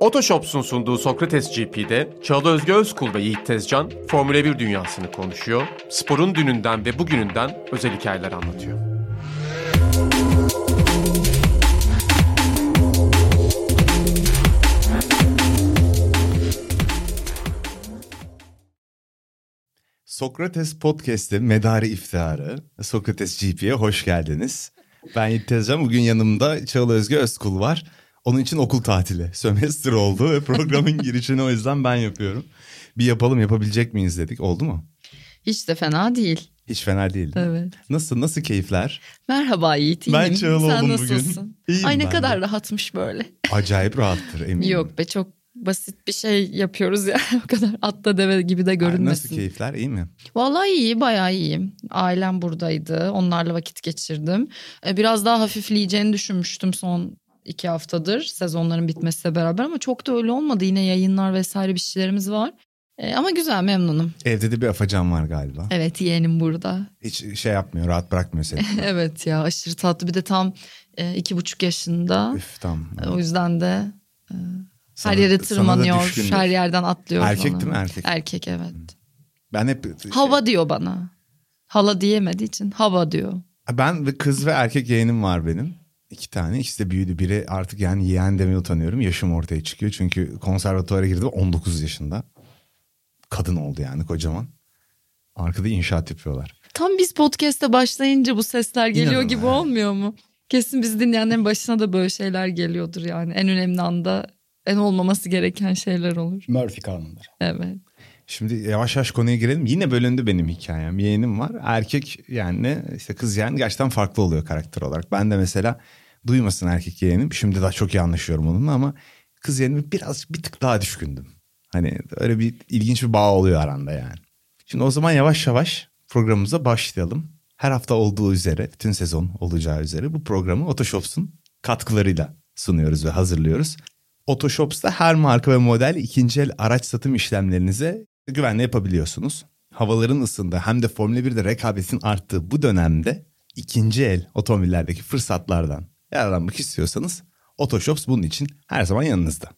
Otoshops'un sunduğu Sokrates GP'de Çağla Özge Özkul ve Yiğit Tezcan Formula 1 dünyasını konuşuyor, sporun dününden ve bugününden özel hikayeler anlatıyor. Sokrates Podcast'te medarı iftiharı Sokrates GP'ye hoş geldiniz. Ben Yiğit Tezcan. Bugün yanımda Çağla Özge Özkul var. Onun için okul tatili. Sömestr oldu ve programın girişini o yüzden ben yapıyorum. Bir yapalım yapabilecek miyiz dedik. Oldu mu? Hiç de fena değil. Hiç fena değil. Evet. Nasıl nasıl keyifler? Merhaba Yiğit. Ben Sen oldum nasılsın? bugün. İyiyim Ay ne kadar de. rahatmış böyle. Acayip rahattır eminim. Yok be çok basit bir şey yapıyoruz ya. o kadar atla deve gibi de Ay, görünmesin. Nasıl keyifler iyi mi? Vallahi iyi bayağı iyiyim. Ailem buradaydı. Onlarla vakit geçirdim. Ee, Biraz daha hafifleyeceğini düşünmüştüm son iki haftadır sezonların bitmesiyle beraber ama çok da öyle olmadı. Yine yayınlar vesaire bir şeylerimiz var. Ee, ama güzel memnunum. Evde de bir afacan var galiba. Evet yeğenim burada. Hiç şey yapmıyor rahat bırakmıyor seni. evet ya aşırı tatlı bir de tam e, iki buçuk yaşında. Üf tamam. O yüzden de e, Sana- her yere tırmanıyor, her yerden atlıyor. Erkek falan. değil mi? Erkek. Erkek evet. Ben hep şey- Hava diyor bana. Hala diyemediği için hava diyor. Ben ve kız ve erkek yeğenim var benim. İki tane. İkisi de büyüdü. Biri artık yani yeğen demeye utanıyorum. Yaşım ortaya çıkıyor. Çünkü konservatuvara girdi 19 yaşında. Kadın oldu yani kocaman. Arkada inşaat yapıyorlar. Tam biz podcast'e başlayınca bu sesler geliyor İnanın gibi ha. olmuyor mu? Kesin biz dinleyenlerin başına da böyle şeyler geliyordur yani. En önemli anda en olmaması gereken şeyler olur. Murphy kanunları. Evet. Şimdi yavaş yavaş konuya girelim. Yine bölündü benim hikayem. Yeğenim var. Erkek yani işte kız yeğen gerçekten farklı oluyor karakter olarak. Ben de mesela duymasın erkek yeğenim. Şimdi daha çok iyi anlaşıyorum onunla ama kız yeğenime biraz bir tık daha düşkündüm. Hani öyle bir ilginç bir bağ oluyor aranda yani. Şimdi o zaman yavaş yavaş programımıza başlayalım. Her hafta olduğu üzere, bütün sezon olacağı üzere bu programı Otoshops'un katkılarıyla sunuyoruz ve hazırlıyoruz. Otoshops'ta her marka ve model ikinci el araç satım işlemlerinize güvenle yapabiliyorsunuz. Havaların ısındığı hem de Formula 1'de rekabetin arttığı bu dönemde ikinci el otomobillerdeki fırsatlardan yararlanmak istiyorsanız Otoshops bunun için her zaman yanınızda.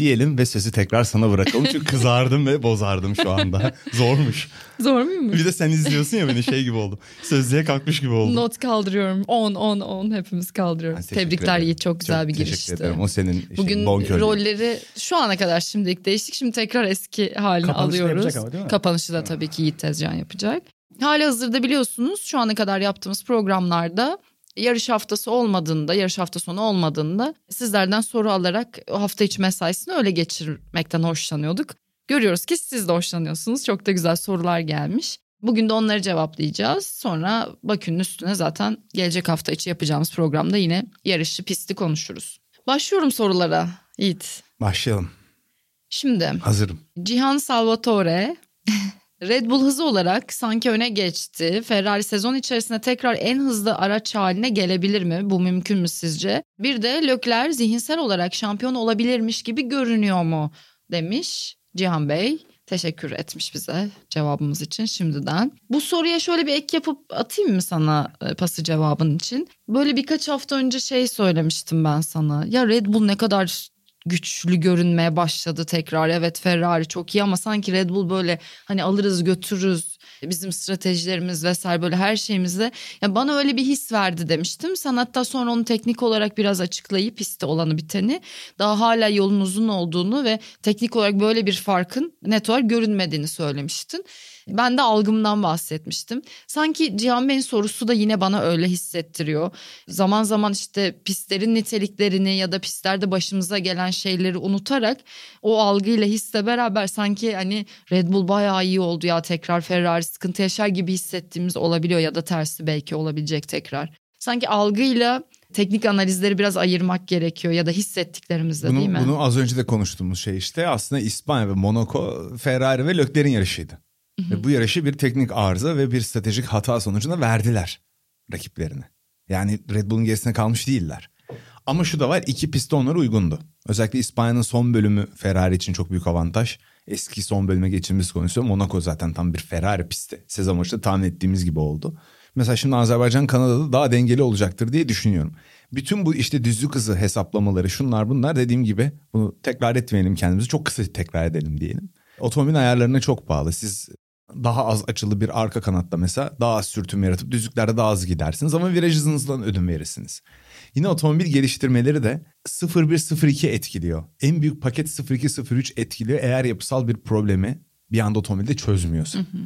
Diyelim ve sözü tekrar sana bırakalım çünkü kızardım ve bozardım şu anda. Zormuş. Zor muymuş? Bir de sen izliyorsun ya beni şey gibi oldu. Sözlüğe kalkmış gibi oldum. Not kaldırıyorum. 10 10 10 hepimiz Ben kaldırıyoruz. teşekkür Tebrikler ederim. Yiğit çok güzel bir teşekkür girişti. ederim. O senin Bugün bonkörlüğün. rolleri şu ana kadar şimdilik değiştik. Şimdi tekrar eski halini Kapanışı alıyoruz. yapacak ama değil mi? Kapanışı da tabii ki Yiğit Tezcan yapacak. Hali hazırda biliyorsunuz şu ana kadar yaptığımız programlarda yarış haftası olmadığında, yarış hafta sonu olmadığında sizlerden soru alarak o hafta içi mesaisini öyle geçirmekten hoşlanıyorduk. Görüyoruz ki siz de hoşlanıyorsunuz. Çok da güzel sorular gelmiş. Bugün de onları cevaplayacağız. Sonra Bakü'nün üstüne zaten gelecek hafta içi yapacağımız programda yine yarışı pisti konuşuruz. Başlıyorum sorulara Yiğit. Başlayalım. Şimdi Hazırım. Cihan Salvatore Red Bull hızı olarak sanki öne geçti. Ferrari sezon içerisinde tekrar en hızlı araç haline gelebilir mi? Bu mümkün mü sizce? Bir de Leclerc zihinsel olarak şampiyon olabilirmiş gibi görünüyor mu? Demiş Cihan Bey. Teşekkür etmiş bize cevabımız için şimdiden. Bu soruya şöyle bir ek yapıp atayım mı sana e, pası cevabın için? Böyle birkaç hafta önce şey söylemiştim ben sana. Ya Red Bull ne kadar güçlü görünmeye başladı tekrar. Evet Ferrari çok iyi ama sanki Red Bull böyle hani alırız götürürüz bizim stratejilerimiz vesaire böyle her şeyimizde ya bana öyle bir his verdi demiştim. Sen hatta sonra onu teknik olarak biraz açıklayıp pistte olanı biteni daha hala yolun uzun olduğunu ve teknik olarak böyle bir farkın net olarak görünmediğini söylemiştin. Ben de algımdan bahsetmiştim. Sanki Cihan Bey'in sorusu da yine bana öyle hissettiriyor. Zaman zaman işte pistlerin niteliklerini ya da pistlerde başımıza gelen şeyleri unutarak o algıyla hisle beraber sanki hani Red Bull bayağı iyi oldu ya tekrar Ferrari sıkıntı yaşar gibi hissettiğimiz olabiliyor ya da tersi belki olabilecek tekrar. Sanki algıyla teknik analizleri biraz ayırmak gerekiyor ya da hissettiklerimizle Bunu, değil mi? bunu az önce de konuştuğumuz şey işte aslında İspanya ve Monaco Ferrari ve Leclerc'in yarışıydı. Ve bu yarışı bir teknik arıza ve bir stratejik hata sonucunda verdiler rakiplerine. Yani Red Bull'un gerisine kalmış değiller. Ama şu da var iki pist onlara uygundu. Özellikle İspanya'nın son bölümü Ferrari için çok büyük avantaj. Eski son bölüme geçilmesi konusunda Monaco zaten tam bir Ferrari pisti. Sezon başında tahmin ettiğimiz gibi oldu. Mesela şimdi Azerbaycan Kanada'da daha dengeli olacaktır diye düşünüyorum. Bütün bu işte düzlük hızı hesaplamaları şunlar bunlar dediğim gibi bunu tekrar etmeyelim kendimizi çok kısa tekrar edelim diyelim. Otomobil ayarlarına çok bağlı. Siz daha az açılı bir arka kanatta mesela daha az sürtünme yaratıp düzlüklerde daha az gidersiniz ama viraj hızınızdan ödün verirsiniz. Yine otomobil geliştirmeleri de 0102 etkiliyor. En büyük paket 0203 etkiliyor eğer yapısal bir problemi bir anda otomobilde çözmüyorsa. Hı hı.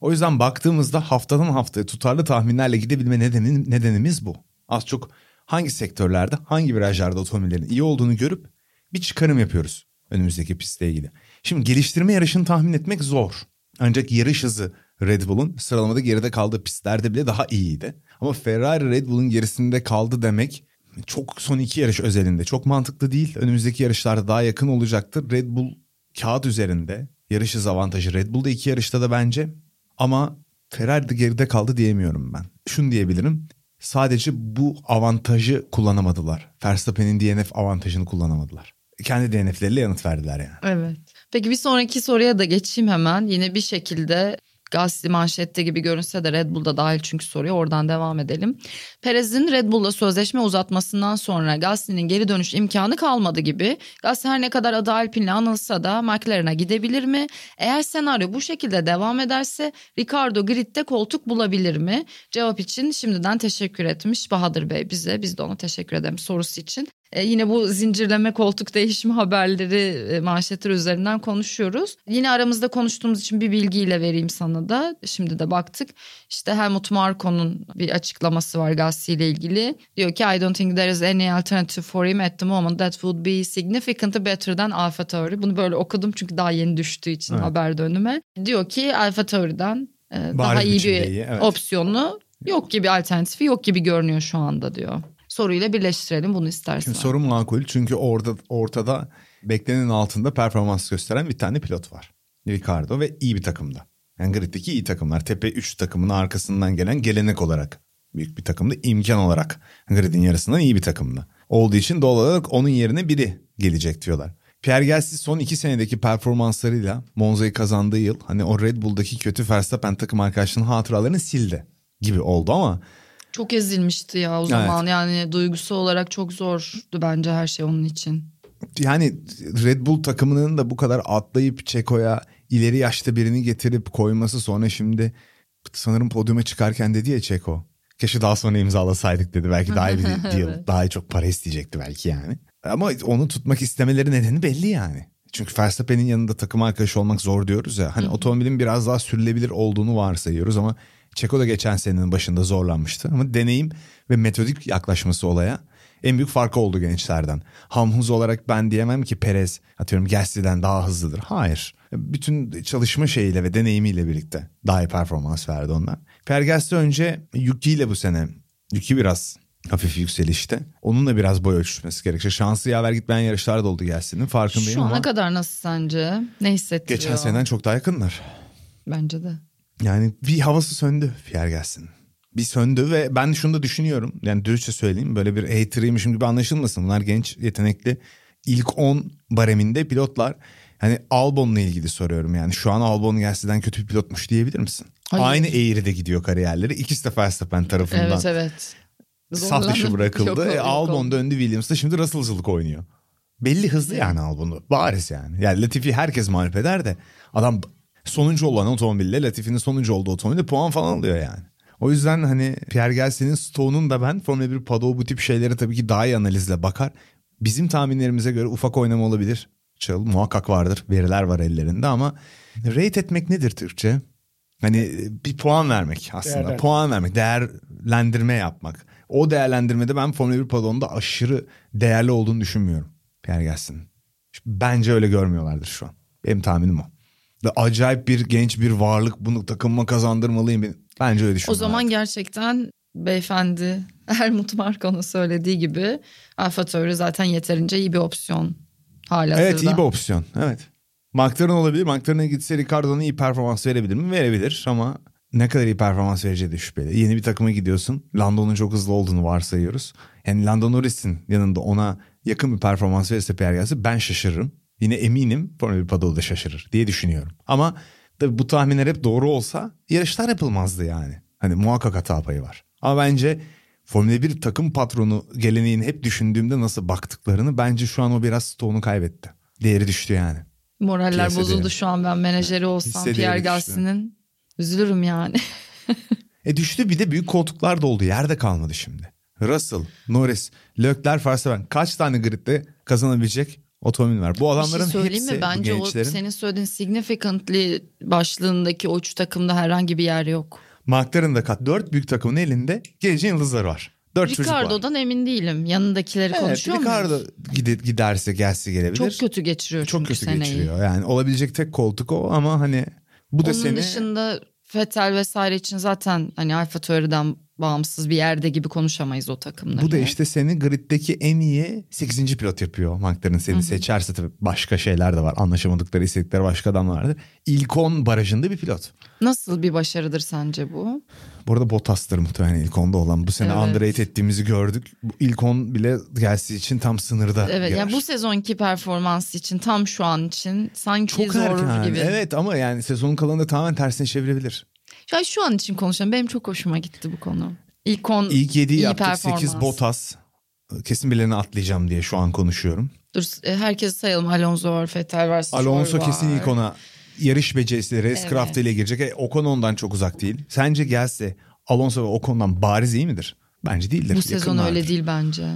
O yüzden baktığımızda haftadan haftaya tutarlı tahminlerle gidebilme nedenin, nedenimiz bu. Az çok hangi sektörlerde hangi virajlarda otomobillerin iyi olduğunu görüp bir çıkarım yapıyoruz önümüzdeki pistle ilgili. Şimdi geliştirme yarışını tahmin etmek zor. Ancak yarış hızı Red Bull'un sıralamada geride kaldığı pistlerde bile daha iyiydi. Ama Ferrari Red Bull'un gerisinde kaldı demek çok son iki yarış özelinde çok mantıklı değil. Önümüzdeki yarışlarda daha yakın olacaktır. Red Bull kağıt üzerinde yarış hız avantajı Red Bull'da iki yarışta da bence. Ama Ferrari de geride kaldı diyemiyorum ben. Şunu diyebilirim. Sadece bu avantajı kullanamadılar. Verstappen'in DNF avantajını kullanamadılar. Kendi DNF'leriyle yanıt verdiler yani. Evet. Peki bir sonraki soruya da geçeyim hemen. Yine bir şekilde Gasly manşette gibi görünse de Red Bull'da dahil çünkü soruyor. Oradan devam edelim. Perez'in Red Bull'la sözleşme uzatmasından sonra Gasly'nin geri dönüş imkanı kalmadı gibi. Gasly her ne kadar adı Alpine'le anılsa da McLaren'a gidebilir mi? Eğer senaryo bu şekilde devam ederse Ricardo gridde koltuk bulabilir mi? Cevap için şimdiden teşekkür etmiş Bahadır Bey bize. Biz de ona teşekkür ederim sorusu için. E, yine bu zincirleme koltuk değişimi haberleri e, manşetler üzerinden konuşuyoruz. Yine aramızda konuştuğumuz için bir bilgiyle vereyim sana da. Şimdi de baktık. İşte Helmut Marko'nun bir açıklaması var ile ilgili. Diyor ki I don't think there is any alternative for him at the moment that would be significantly better than Alpha Tauri. Bunu böyle okudum çünkü daha yeni düştüğü için evet. haber dönüme. Diyor ki Alpha Tauri'den e, daha iyi bir iyi, evet. opsiyonu yok gibi alternatifi yok gibi görünüyor şu anda diyor soruyla birleştirelim bunu istersen. Şimdi sorum makul çünkü orada ortada beklenenin altında performans gösteren bir tane pilot var. Ricardo ve iyi bir takımda. Yani griddeki iyi takımlar. Tepe 3 takımının arkasından gelen gelenek olarak büyük bir takımda imkan olarak gridin yarısından iyi bir takımda. Olduğu için doğal olarak onun yerine biri gelecek diyorlar. Pierre Gasly son iki senedeki performanslarıyla Monza'yı kazandığı yıl hani o Red Bull'daki kötü Verstappen takım arkadaşlarının hatıralarını sildi gibi oldu ama çok ezilmişti ya o zaman evet. yani duygusu olarak çok zordu bence her şey onun için. Yani Red Bull takımının da bu kadar atlayıp Çeko'ya ileri yaşta birini getirip koyması sonra şimdi sanırım podyuma çıkarken dedi ya Çeko. Keşke daha sonra imzalasaydık dedi. Belki daha iyi bir deal, evet. daha çok para isteyecekti belki yani. Ama onu tutmak istemeleri nedeni belli yani. Çünkü Verstappen'in yanında takım arkadaşı olmak zor diyoruz ya. Hani otomobilin biraz daha sürülebilir olduğunu varsayıyoruz ama Çeko da geçen senenin başında zorlanmıştı ama deneyim ve metodik yaklaşması olaya en büyük farkı oldu gençlerden. Hamhuz olarak ben diyemem ki Perez atıyorum Gasly'den daha hızlıdır. Hayır. Bütün çalışma şeyiyle ve deneyimiyle birlikte daha iyi performans verdi onlar. Per Gasly önce Yuki ile bu sene. Yuki biraz hafif yükselişte. Onun da biraz boy ölçüşmesi gerekecek. Şansı yaver gitmeyen yarışlar da oldu Gasly'nin farkındayım Şu ana ama. kadar nasıl sence? Ne hissettiriyor? Geçen seneden çok daha yakınlar. Bence de. Yani bir havası söndü Pierre gelsin. Bir söndü ve ben şunu da düşünüyorum. Yani dürüstçe söyleyeyim böyle bir haterıymışım gibi anlaşılmasın. Bunlar genç, yetenekli. ilk 10 bareminde pilotlar. Hani Albon'la ilgili soruyorum yani. Şu an Albon Gasly'den kötü bir pilotmuş diyebilir misin? Hayır. Aynı eğride gidiyor kariyerleri. İkisi de Verstappen tarafından. Evet evet. Saf dışı bırakıldı. yok, e, Albon döndü Williams'da şimdi Russell'cılık oynuyor. Belli hızlı yani Albon'u. Bariz yani. Yani Latifi herkes mağlup eder de adam sonuncu olan otomobille Latifi'nin sonuncu olduğu otomobille puan falan alıyor yani. O yüzden hani Pierre Gasly'nin stoğunun da ben Formula 1 Paddock bu tip şeylere tabii ki daha iyi analizle bakar. Bizim tahminlerimize göre ufak oynama olabilir. Çıl muhakkak vardır. Veriler var ellerinde ama rate etmek nedir Türkçe? Hani bir puan vermek aslında. Değerler. Puan vermek, değerlendirme yapmak. O değerlendirmede ben Formula 1 Paddock'unda aşırı değerli olduğunu düşünmüyorum. Pierre Gasly'nin. Bence öyle görmüyorlardır şu an. Benim tahminim o. Ve acayip bir genç bir varlık bunu takımma kazandırmalıyım. Bence öyle düşünüyorum. O zaman artık. gerçekten beyefendi Helmut Marko'nun söylediği gibi Alfa Tauri zaten yeterince iyi bir opsiyon hala Evet iyi bir opsiyon evet. McLaren olabilir. McLaren'a gitse Ricardo'nun iyi performans verebilir mi? Verebilir ama ne kadar iyi performans vereceği de şüpheli. Yeni bir takıma gidiyorsun. Lando'nun çok hızlı olduğunu varsayıyoruz. Yani Lando Norris'in yanında ona yakın bir performans verirse Pierre gelse ben şaşırırım. Yine eminim Formula 1 Paddock'u da şaşırır diye düşünüyorum. Ama tabii bu tahminler hep doğru olsa yarışlar yapılmazdı yani. Hani muhakkak hata payı var. Ama bence Formula 1 takım patronu geleneğini hep düşündüğümde nasıl baktıklarını bence şu an o biraz stoğunu kaybetti. Değeri düştü yani. Moraller Piyasa bozuldu değeri. şu an ben menajeri olsam Hisse Pierre. Gasly'nin. Üzülürüm yani. E düştü bir de büyük koltuklar da oldu. Yerde kalmadı şimdi. Russell, Norris, Leclerc, Verstappen kaç tane gridde kazanabilecek otomobil var? Bu Bir şey adamların söyleyeyim hepsi mi? Bence o gençlerin. senin söylediğin significantly başlığındaki o üç takımda herhangi bir yer yok. McLaren'ın da kat dört büyük takımın elinde geleceğin yıldızları var. Dört. Ricardo'dan emin değilim. Yanındakileri Evet, konuşuyor Ricardo muyuz? gide- giderse gelse gelebilir. Çok kötü geçiriyor Çok kötü seneyi. geçiriyor. Yani olabilecek tek koltuk o ama hani bu da Onun seni dışında Vettel vesaire için zaten hani Alfa Tauri'den bağımsız bir yerde gibi konuşamayız o takımları. bu da işte seni griddeki en iyi 8. pilot yapıyor. McLaren seni seçerse tabii başka şeyler de var. Anlaşamadıkları, istedikleri başka adam vardır. İlk 10 barajında bir pilot. Nasıl bir başarıdır sence bu? Bu arada Bottas'tır muhtemelen ilk 10'da olan. Bu sene Evet. underrate ettiğimizi gördük. İlk 10 bile gelsi için tam sınırda. Evet girer. yani bu sezonki performansı için tam şu an için sanki çok zor erken. gibi. Evet ama yani sezonun kalanında tamamen tersine çevirebilir. Ya şu an için konuşalım. Benim çok hoşuma gitti bu konu. İlk 10 İlk 7'yi iyi yaptık. performans. 8 Bottas. Kesin birilerini atlayacağım diye şu an konuşuyorum. Dur e, herkesi sayalım. Alonso var, Vettel var, Stroll Alonso var. kesin ilk ona yarış becerisi, racecraft ile girecek. E, Ocon ondan çok uzak değil. Sence gelse Alonso ve Ocon'dan bariz iyi midir? Bence değildir. Bu sezon Yakınlardır. öyle değil bence.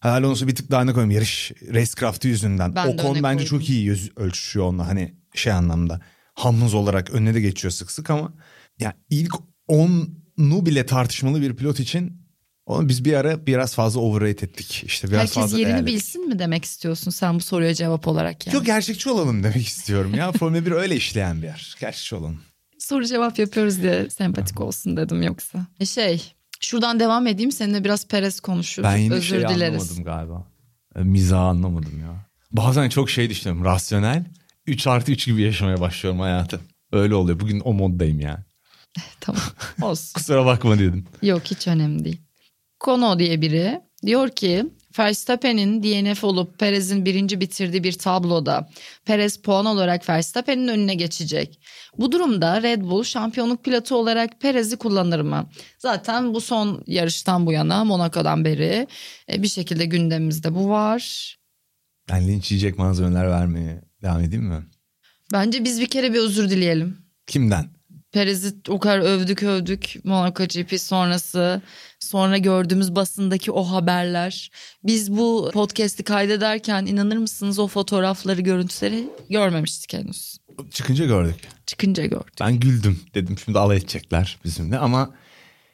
Ha, Alonso bir tık daha ne koyayım yarış racecraft'ı yüzünden. Ben Ocon bence çok iyi yüz ölçüşüyor onunla hani şey anlamda. Hamız olarak önüne de geçiyor sık sık ama ya ilk 10'nu bile tartışmalı bir pilot için onu biz bir ara biraz fazla overrate ettik. İşte biraz Herkes fazla yerini değerledik. bilsin mi demek istiyorsun sen bu soruya cevap olarak yani? Yok gerçekçi olalım demek istiyorum ya. Formula 1 öyle işleyen bir yer. Gerçekçi olalım. Soru cevap yapıyoruz diye sempatik olsun dedim yoksa. Şey şuradan devam edeyim seninle biraz Perez konuşur. Ben yine Özür şeyi dileriz. anlamadım galiba. E, Mizahı anlamadım ya. Bazen çok şey düşünüyorum. Rasyonel. 3 artı 3 gibi yaşamaya başlıyorum hayatı. Öyle oluyor. Bugün o moddayım yani. Tamam olsun. Kusura bakma dedim. Yok hiç önemli değil. Kono diye biri diyor ki Verstappen'in DNF olup Perez'in birinci bitirdiği bir tabloda Perez puan olarak Verstappen'in önüne geçecek. Bu durumda Red Bull şampiyonluk pilotu olarak Perez'i kullanır mı? Zaten bu son yarıştan bu yana Monaco'dan beri e, bir şekilde gündemimizde bu var. Ben linç yiyecek malzemeler vermeye devam edeyim mi? Bence biz bir kere bir özür dileyelim. Kimden? Perez'i o kadar övdük övdük Monaco GP sonrası sonra gördüğümüz basındaki o haberler. Biz bu podcast'i kaydederken inanır mısınız o fotoğrafları görüntüleri görmemiştik henüz. Çıkınca gördük. Çıkınca gördük. Ben güldüm dedim şimdi alay edecekler bizimle ama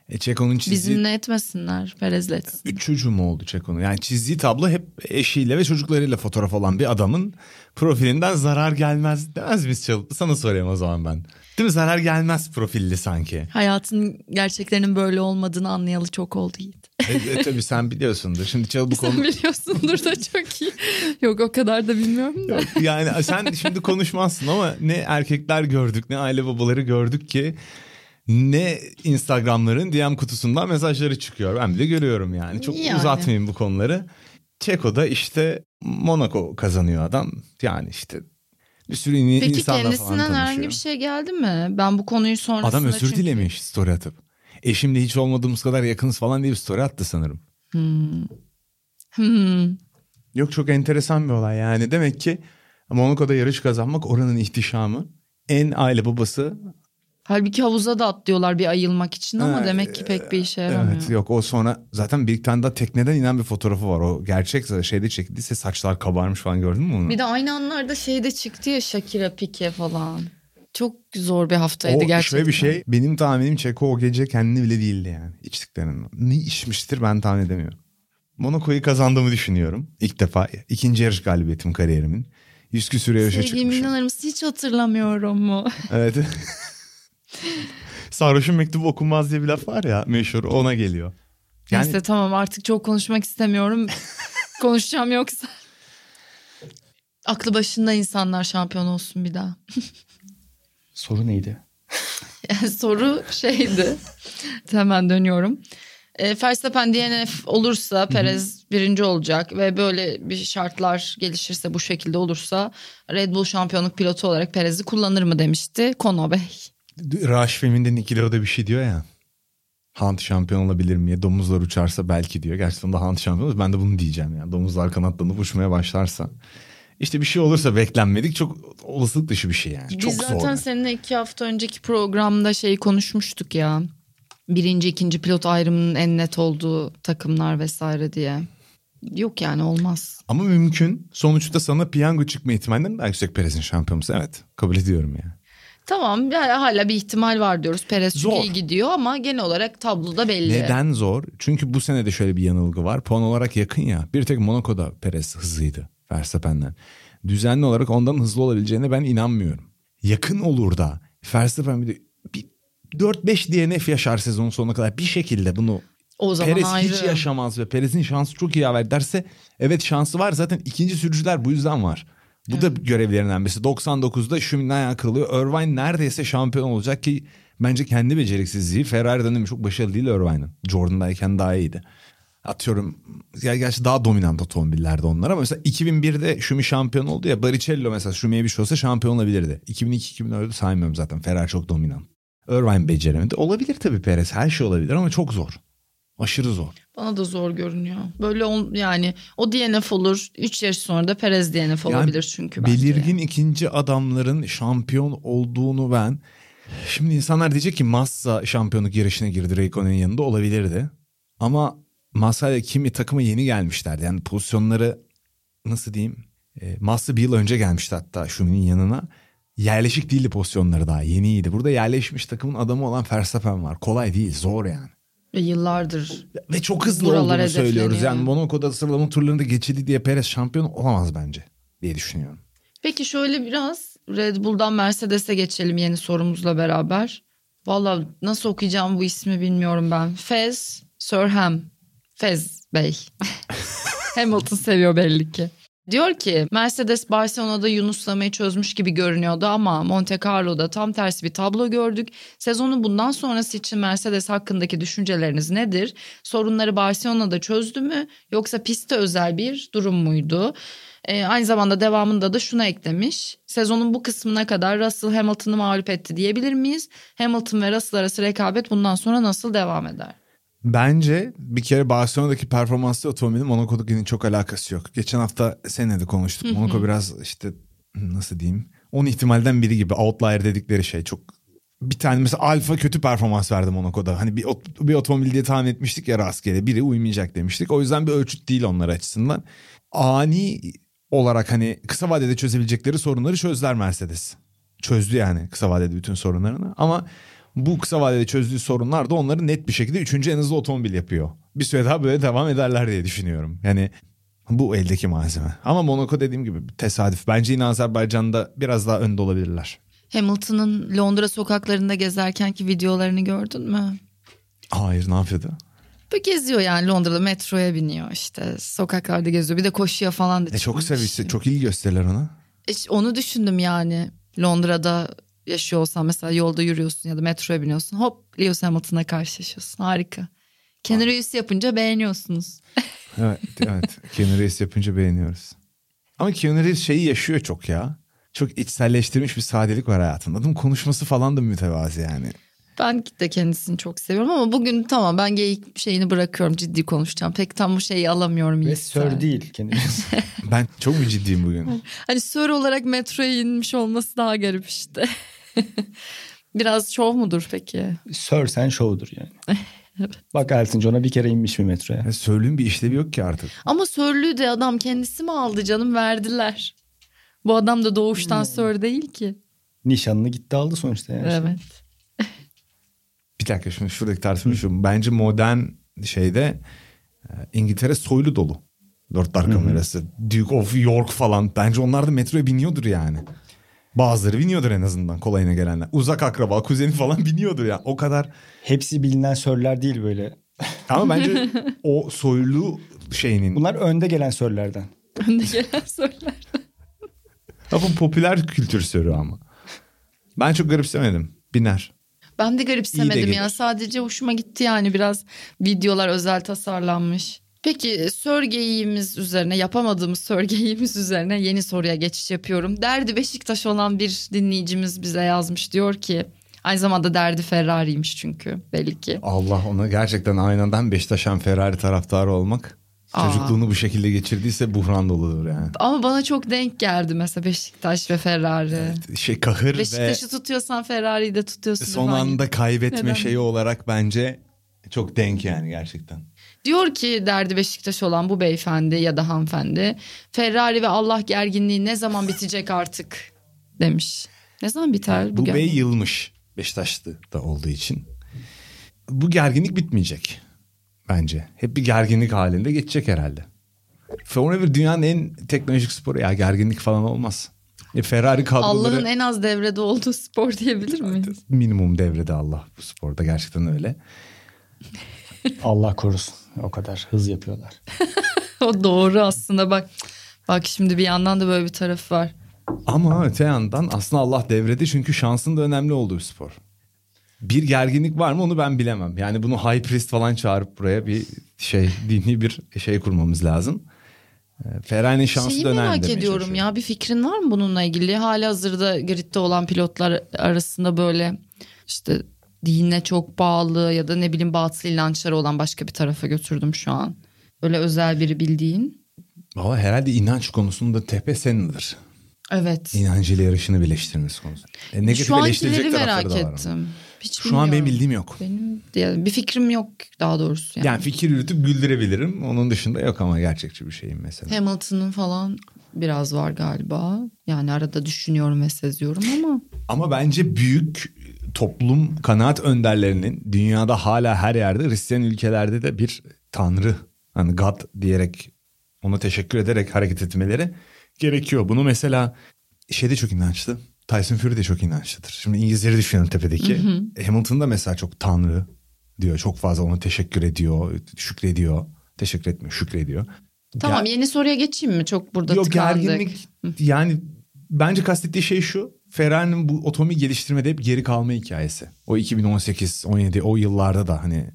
e, Çeko'nun çizdiği... Bizimle etmesinler Perez'le etsin. Üç çocuğu mu oldu Çeko'nun? Yani çizdiği tablo hep eşiyle ve çocuklarıyla fotoğraf olan bir adamın profilinden zarar gelmez demez miyiz Çalıp? Sana sorayım o zaman ben. Değil mi? Zarar gelmez profilli sanki. Hayatın gerçeklerinin böyle olmadığını anlayalı çok oldu Yiğit. e, e, tabii sen biliyorsundur. Şimdi Çalı bu Sen konu... biliyorsundur da çok iyi. Yok o kadar da bilmiyorum da. yani sen şimdi konuşmazsın ama ne erkekler gördük ne aile babaları gördük ki ne Instagram'ların DM kutusundan mesajları çıkıyor. Ben bile görüyorum yani. Çok Yani. uzatmayayım bu konuları. Çeko'da işte Monaco kazanıyor adam. Yani işte bir sürü in- Peki insanla falan kendisinden tanışıyor. herhangi bir şey geldi mi? Ben bu konuyu sonrasında Adam özür çünkü- dilemiş story atıp. Eşimle hiç olmadığımız kadar yakınız falan diye bir story attı sanırım. Hmm. Yok çok enteresan bir olay yani. Demek ki Monaco'da yarış kazanmak oranın ihtişamı. En aile babası Halbuki havuza da atlıyorlar bir ayılmak için ama Ha, demek ki pek bir işe yaramıyor. Evet yok o sonra zaten bir tane daha tekneden inen bir fotoğrafı var. O gerçek şeyde çekildiyse saçlar kabarmış falan gördün mü onu? Bir de aynı anlarda şeyde çıktı ya Shakira Pique falan. Çok zor bir haftaydı o gerçekten. şöyle bir şey benim tahminim Çeko o gece kendini bile değildi yani içtiklerinden. Ne içmiştir ben tahmin edemiyorum. Monaco'yu kazandığımı düşünüyorum. İlk defa ikinci yarış galibiyetim kariyerimin. Yüz küsür yarışa Sevgilim çıkmışım. inanır mısın hiç hatırlamıyorum mu? Evet. Sarhoşun mektubu okunmaz diye bir laf var ya meşhur ona geliyor. Yani Neyse tamam artık çok konuşmak istemiyorum. Konuşacağım yoksa. Aklı başında insanlar şampiyon olsun bir daha. soru neydi? Yani soru şeydi. Hemen dönüyorum. E, Verstappen DNF olursa Perez birinci olacak ve böyle bir şartlar gelişirse bu şekilde olursa Red Bull şampiyonluk pilotu olarak Perez'i kullanır mı demişti Kono Bey. Rush filminde Nicky Lauda bir şey diyor ya. Hunt şampiyon olabilir mi? Domuzlar uçarsa belki diyor. Gerçekten de Hunt şampiyon olur. Ben de bunu diyeceğim yani. Domuzlar kanatlanıp uçmaya başlarsa. İşte bir şey olursa beklenmedik çok olasılık dışı bir şey yani. Biz çok zaten zor. yani. seninle iki hafta önceki programda şey konuşmuştuk ya. Birinci, ikinci pilot ayrımının en net olduğu takımlar vesaire diye. Yok yani olmaz. Ama mümkün. Sonuçta sana piyango çıkma ihtimalinden daha yüksek Perez'in şampiyonası. Evet kabul ediyorum yani. Tamam yani hala bir ihtimal var diyoruz. Perez çünkü Zor. iyi gidiyor ama genel olarak tabloda belli. Neden zor? Çünkü bu sene de şöyle bir yanılgı var. Puan olarak yakın ya. Bir tek Monaco'da Perez hızlıydı Verstappen'den. Düzenli olarak ondan hızlı olabileceğine ben inanmıyorum. Yakın olur da Verstappen bir, de bir 4-5 DNF yaşar sezonun sonuna kadar bir şekilde bunu O zaman Perez ayrı. hiç yaşamaz ve Perez'in şansı çok iyi haber derse evet şansı var zaten ikinci sürücüler bu yüzden var. Bu da görevlerinden birisi. 99'da Schumann'in ayağı kırılıyor. Irvine neredeyse şampiyon olacak ki bence kendi beceriksizliği Ferrari dönemi çok başarılı değil Irvine'ın. Jordan'dayken daha iyiydi. Atıyorum ya gerçi daha dominant otomobillerde onlar ama mesela 2001'de Schumi şampiyon oldu ya Baricello mesela Schumi'ye bir şey olsa şampiyon olabilirdi. 2002-2004'ü saymıyorum zaten Ferrari çok dominant. Irvine beceremedi. Olabilir tabii Perez her şey olabilir ama çok zor. Aşırı zor. Bana da zor görünüyor. Böyle ol, yani o DNF olur. 3 yaş sonra da Perez DNF Yani olabilir çünkü bence. Belirgin ikinci adamların şampiyon olduğunu ben... Şimdi insanlar diyecek ki Massa şampiyonluk yarışına girdi Raikkonen'in yanında olabilirdi. Ama Massa ile Kimi takıma yeni gelmişlerdi. Yani pozisyonları nasıl diyeyim? E, Massa bir yıl önce gelmişti hatta Schumi'nin yanına. Yerleşik değildi pozisyonları daha yeniydi. Burada yerleşmiş takımın adamı olan Verstappen var. Kolay değil zor yani. Ve yıllardır. Ve çok hızlı olduğunu söylüyoruz. Yani Monaco'da sıralama turlarında geçildi diye Perez şampiyon olamaz bence diye düşünüyorum. Peki şöyle biraz Red Bull'dan Mercedes'e geçelim yeni sorumuzla beraber. Valla nasıl okuyacağım bu ismi bilmiyorum ben. Fez Sirham. Fez Bey. Hamilton seviyor belli ki. Diyor ki Mercedes Barcelona'da yunuslamayı çözmüş gibi görünüyordu ama Monte Carlo'da tam tersi bir tablo gördük. Sezonun bundan sonrası için Mercedes hakkındaki düşünceleriniz nedir? Sorunları Barcelona'da çözdü mü yoksa pistte özel bir durum muydu? Ee, aynı zamanda devamında da şuna eklemiş. Sezonun bu kısmına kadar Russell Hamilton'ı mağlup etti diyebilir miyiz? Hamilton ve Russell arası rekabet bundan sonra nasıl devam eder? Bence bir kere Barcelona'daki performanslı otomobilin Monaco'dakinin çok alakası yok. Geçen hafta seninle de konuştuk. Monaco biraz işte nasıl diyeyim 10 ihtimalden biri gibi outlier dedikleri şey çok bir tane mesela Alfa kötü performans verdi Monaco'da. Hani bir, ot- bir otomobil diye tahmin etmiştik ya rastgele biri uymayacak demiştik. O yüzden bir ölçüt değil onlar açısından. Ani olarak hani kısa vadede çözebilecekleri sorunları çözdüler Mercedes. Çözdü yani kısa vadede bütün sorunlarını. Ama bu kısa vadede çözdüğü sorunlar da onları net bir şekilde üçüncü en hızlı otomobil yapıyor. Bir süre daha böyle devam ederler diye düşünüyorum. Yani bu eldeki malzeme. Ama Monaco dediğim gibi tesadüf. Bence yine Azerbaycan'da biraz daha önde olabilirler. Hamilton'ın Londra sokaklarında gezerkenki videolarını gördün mü? Hayır ne yapıyordu? Böyle geziyor yani Londra'da metroya biniyor işte sokaklarda geziyor. Bir de koşuya falan da E çok çıkmış. sevişti. Çok ilgi gösterirler ona. E, onu düşündüm yani Londra'da yaşıyor olsan mesela yolda yürüyorsun ya da metroya biniyorsun. Hop Lewis Hamilton'a karşılaşıyorsun. Harika. Keanu Reeves yapınca beğeniyorsunuz. Evet evet. Keanu Reeves yapınca beğeniyoruz. Ama Keanu Reeves şeyi yaşıyor çok ya. Çok içselleştirilmiş bir sadelik var hayatında. Adam konuşması falan da mütevazi yani. Ben de kendisini çok seviyorum ama bugün tamam ben geyik şeyini bırakıyorum ciddi konuşacağım. Pek tam bu şeyi alamıyorum. Ve sör değil kendisi. Ben çok mu ciddiyim bugün? Hani sör olarak metroya inmiş olması daha garip işte. Biraz şov mudur peki? sör sen şovdur yani. Bak Elton John'a bir kere inmiş bir metroya. Ya Söyleyeyim bir işlevi yok ki artık. Ama sörlüğü de adam kendisi mi aldı canım verdiler. Bu adam da doğuştan sör değil ki. Nişanını gitti aldı sonuçta yani. Evet. Bir dakika şimdi şuradaki tartışma şu. Bence modern şeyde e, İngiltere soylu dolu. Dörtler kamerası, Duke of York falan. Bence onlar da metroya biniyordur yani. Bazıları biniyordur en azından kolayına gelenler. Uzak akraba, kuzeni falan biniyordur ya. O kadar. Hepsi bilinen sörler değil böyle. Ama bence o soylu şeyinin. Bunlar önde gelen sörlerden. Önde gelen sörler. Ama popüler kültür sörü ama. Ben çok garipsemedim. Biner. Ben de garipsemedim gelir. ya. Sadece hoşuma gitti yani biraz videolar özel tasarlanmış. Peki sörgeyiğimiz üzerine yapamadığımız sörgeyiğimiz üzerine yeni soruya geçiş yapıyorum. Derdi Beşiktaş olan bir dinleyicimiz bize yazmış diyor ki Aynı zamanda derdi Ferrari'ymiş çünkü belli ki. Allah ona gerçekten aynadan Beşiktaş'ın Ferrari taraftarı olmak. Aa. Çocukluğunu bu şekilde geçirdiyse buhran doludur yani. Ama bana çok denk geldi mesela Beşiktaş ve Ferrari. Şey kahır ve Beşiktaş'ı tutuyorsan Ferrari'yi de tutuyorsun. son anda kaybetme Neden? şeyi olarak bence çok denk yani gerçekten. Diyor ki derdi Beşiktaş olan bu beyefendi ya da hanımefendi Ferrari ve Allah gerginliği ne zaman bitecek artık demiş. Ne zaman biter bu, Bu bey yılmış Beşiktaş'ta da olduğu için. Bu gerginlik bitmeyecek bence. Hep bir gerginlik halinde geçecek herhalde. Formula 1 dünyanın en teknolojik sporu ya gerginlik falan olmaz. E Ferrari kadroları Allah'ın en az devrede olduğu spor diyebilir miyiz? minimum devrede Allah bu sporda gerçekten öyle. Allah korusun. O kadar hız yapıyorlar. o doğru aslında bak. Bak şimdi bir yandan da böyle bir tarafı var. Ama öte yandan aslında Allah devrede çünkü şansın da önemli olduğu bir spor. Bir gerginlik var mı onu ben bilemem. Yani bunu high priest falan çağırıp buraya bir şey dini bir şey kurmamız lazım. Ee, Ferrari'nin şansı Şeyi da önemli merak ediyorum ya bir fikrin var mı bununla ilgili? Hala hazırda gridde olan pilotlar arasında böyle işte dine çok bağlı ya da ne bileyim batıl inançları olan başka bir tarafa götürdüm şu an. Böyle özel biri bildiğin. Valla herhalde inanç konusunda tepe senindir. Evet. İnancıyla yarışını birleştirmeniz konusu. E, negatif Şu ankileri merak da var ettim. Hiç Şu an benim bildiğim yok. Benim bir fikrim yok daha doğrusu yani. Yani fikir yürütüp güldürebilirim. Onun dışında yok ama gerçekçi bir şeyim mesela. Hamilton'ın falan biraz var galiba. Yani arada düşünüyorum ve seziyorum ama Ama bence büyük toplum kanaat önderlerinin dünyada hala her yerde Hristiyan ülkelerde de bir tanrı hani God diyerek ona teşekkür ederek hareket etmeleri gerekiyor. Bunu mesela şeyde çok inançlı. Tyson Fury de çok inançlıdır. Şimdi İngilizleri düşünüyorum tepedeki. Hamilton da mesela çok tanrı diyor. Çok fazla ona teşekkür ediyor, şükrediyor. Teşekkür etmiyor, şükrediyor. tamam Ger- yeni soruya geçeyim mi? Çok burada Yok tıkandık. gerginlik yani bence kastettiği şey şu. Ferrari'nin bu otomobil geliştirmede hep geri kalma hikayesi. O 2018, 17 o yıllarda da hani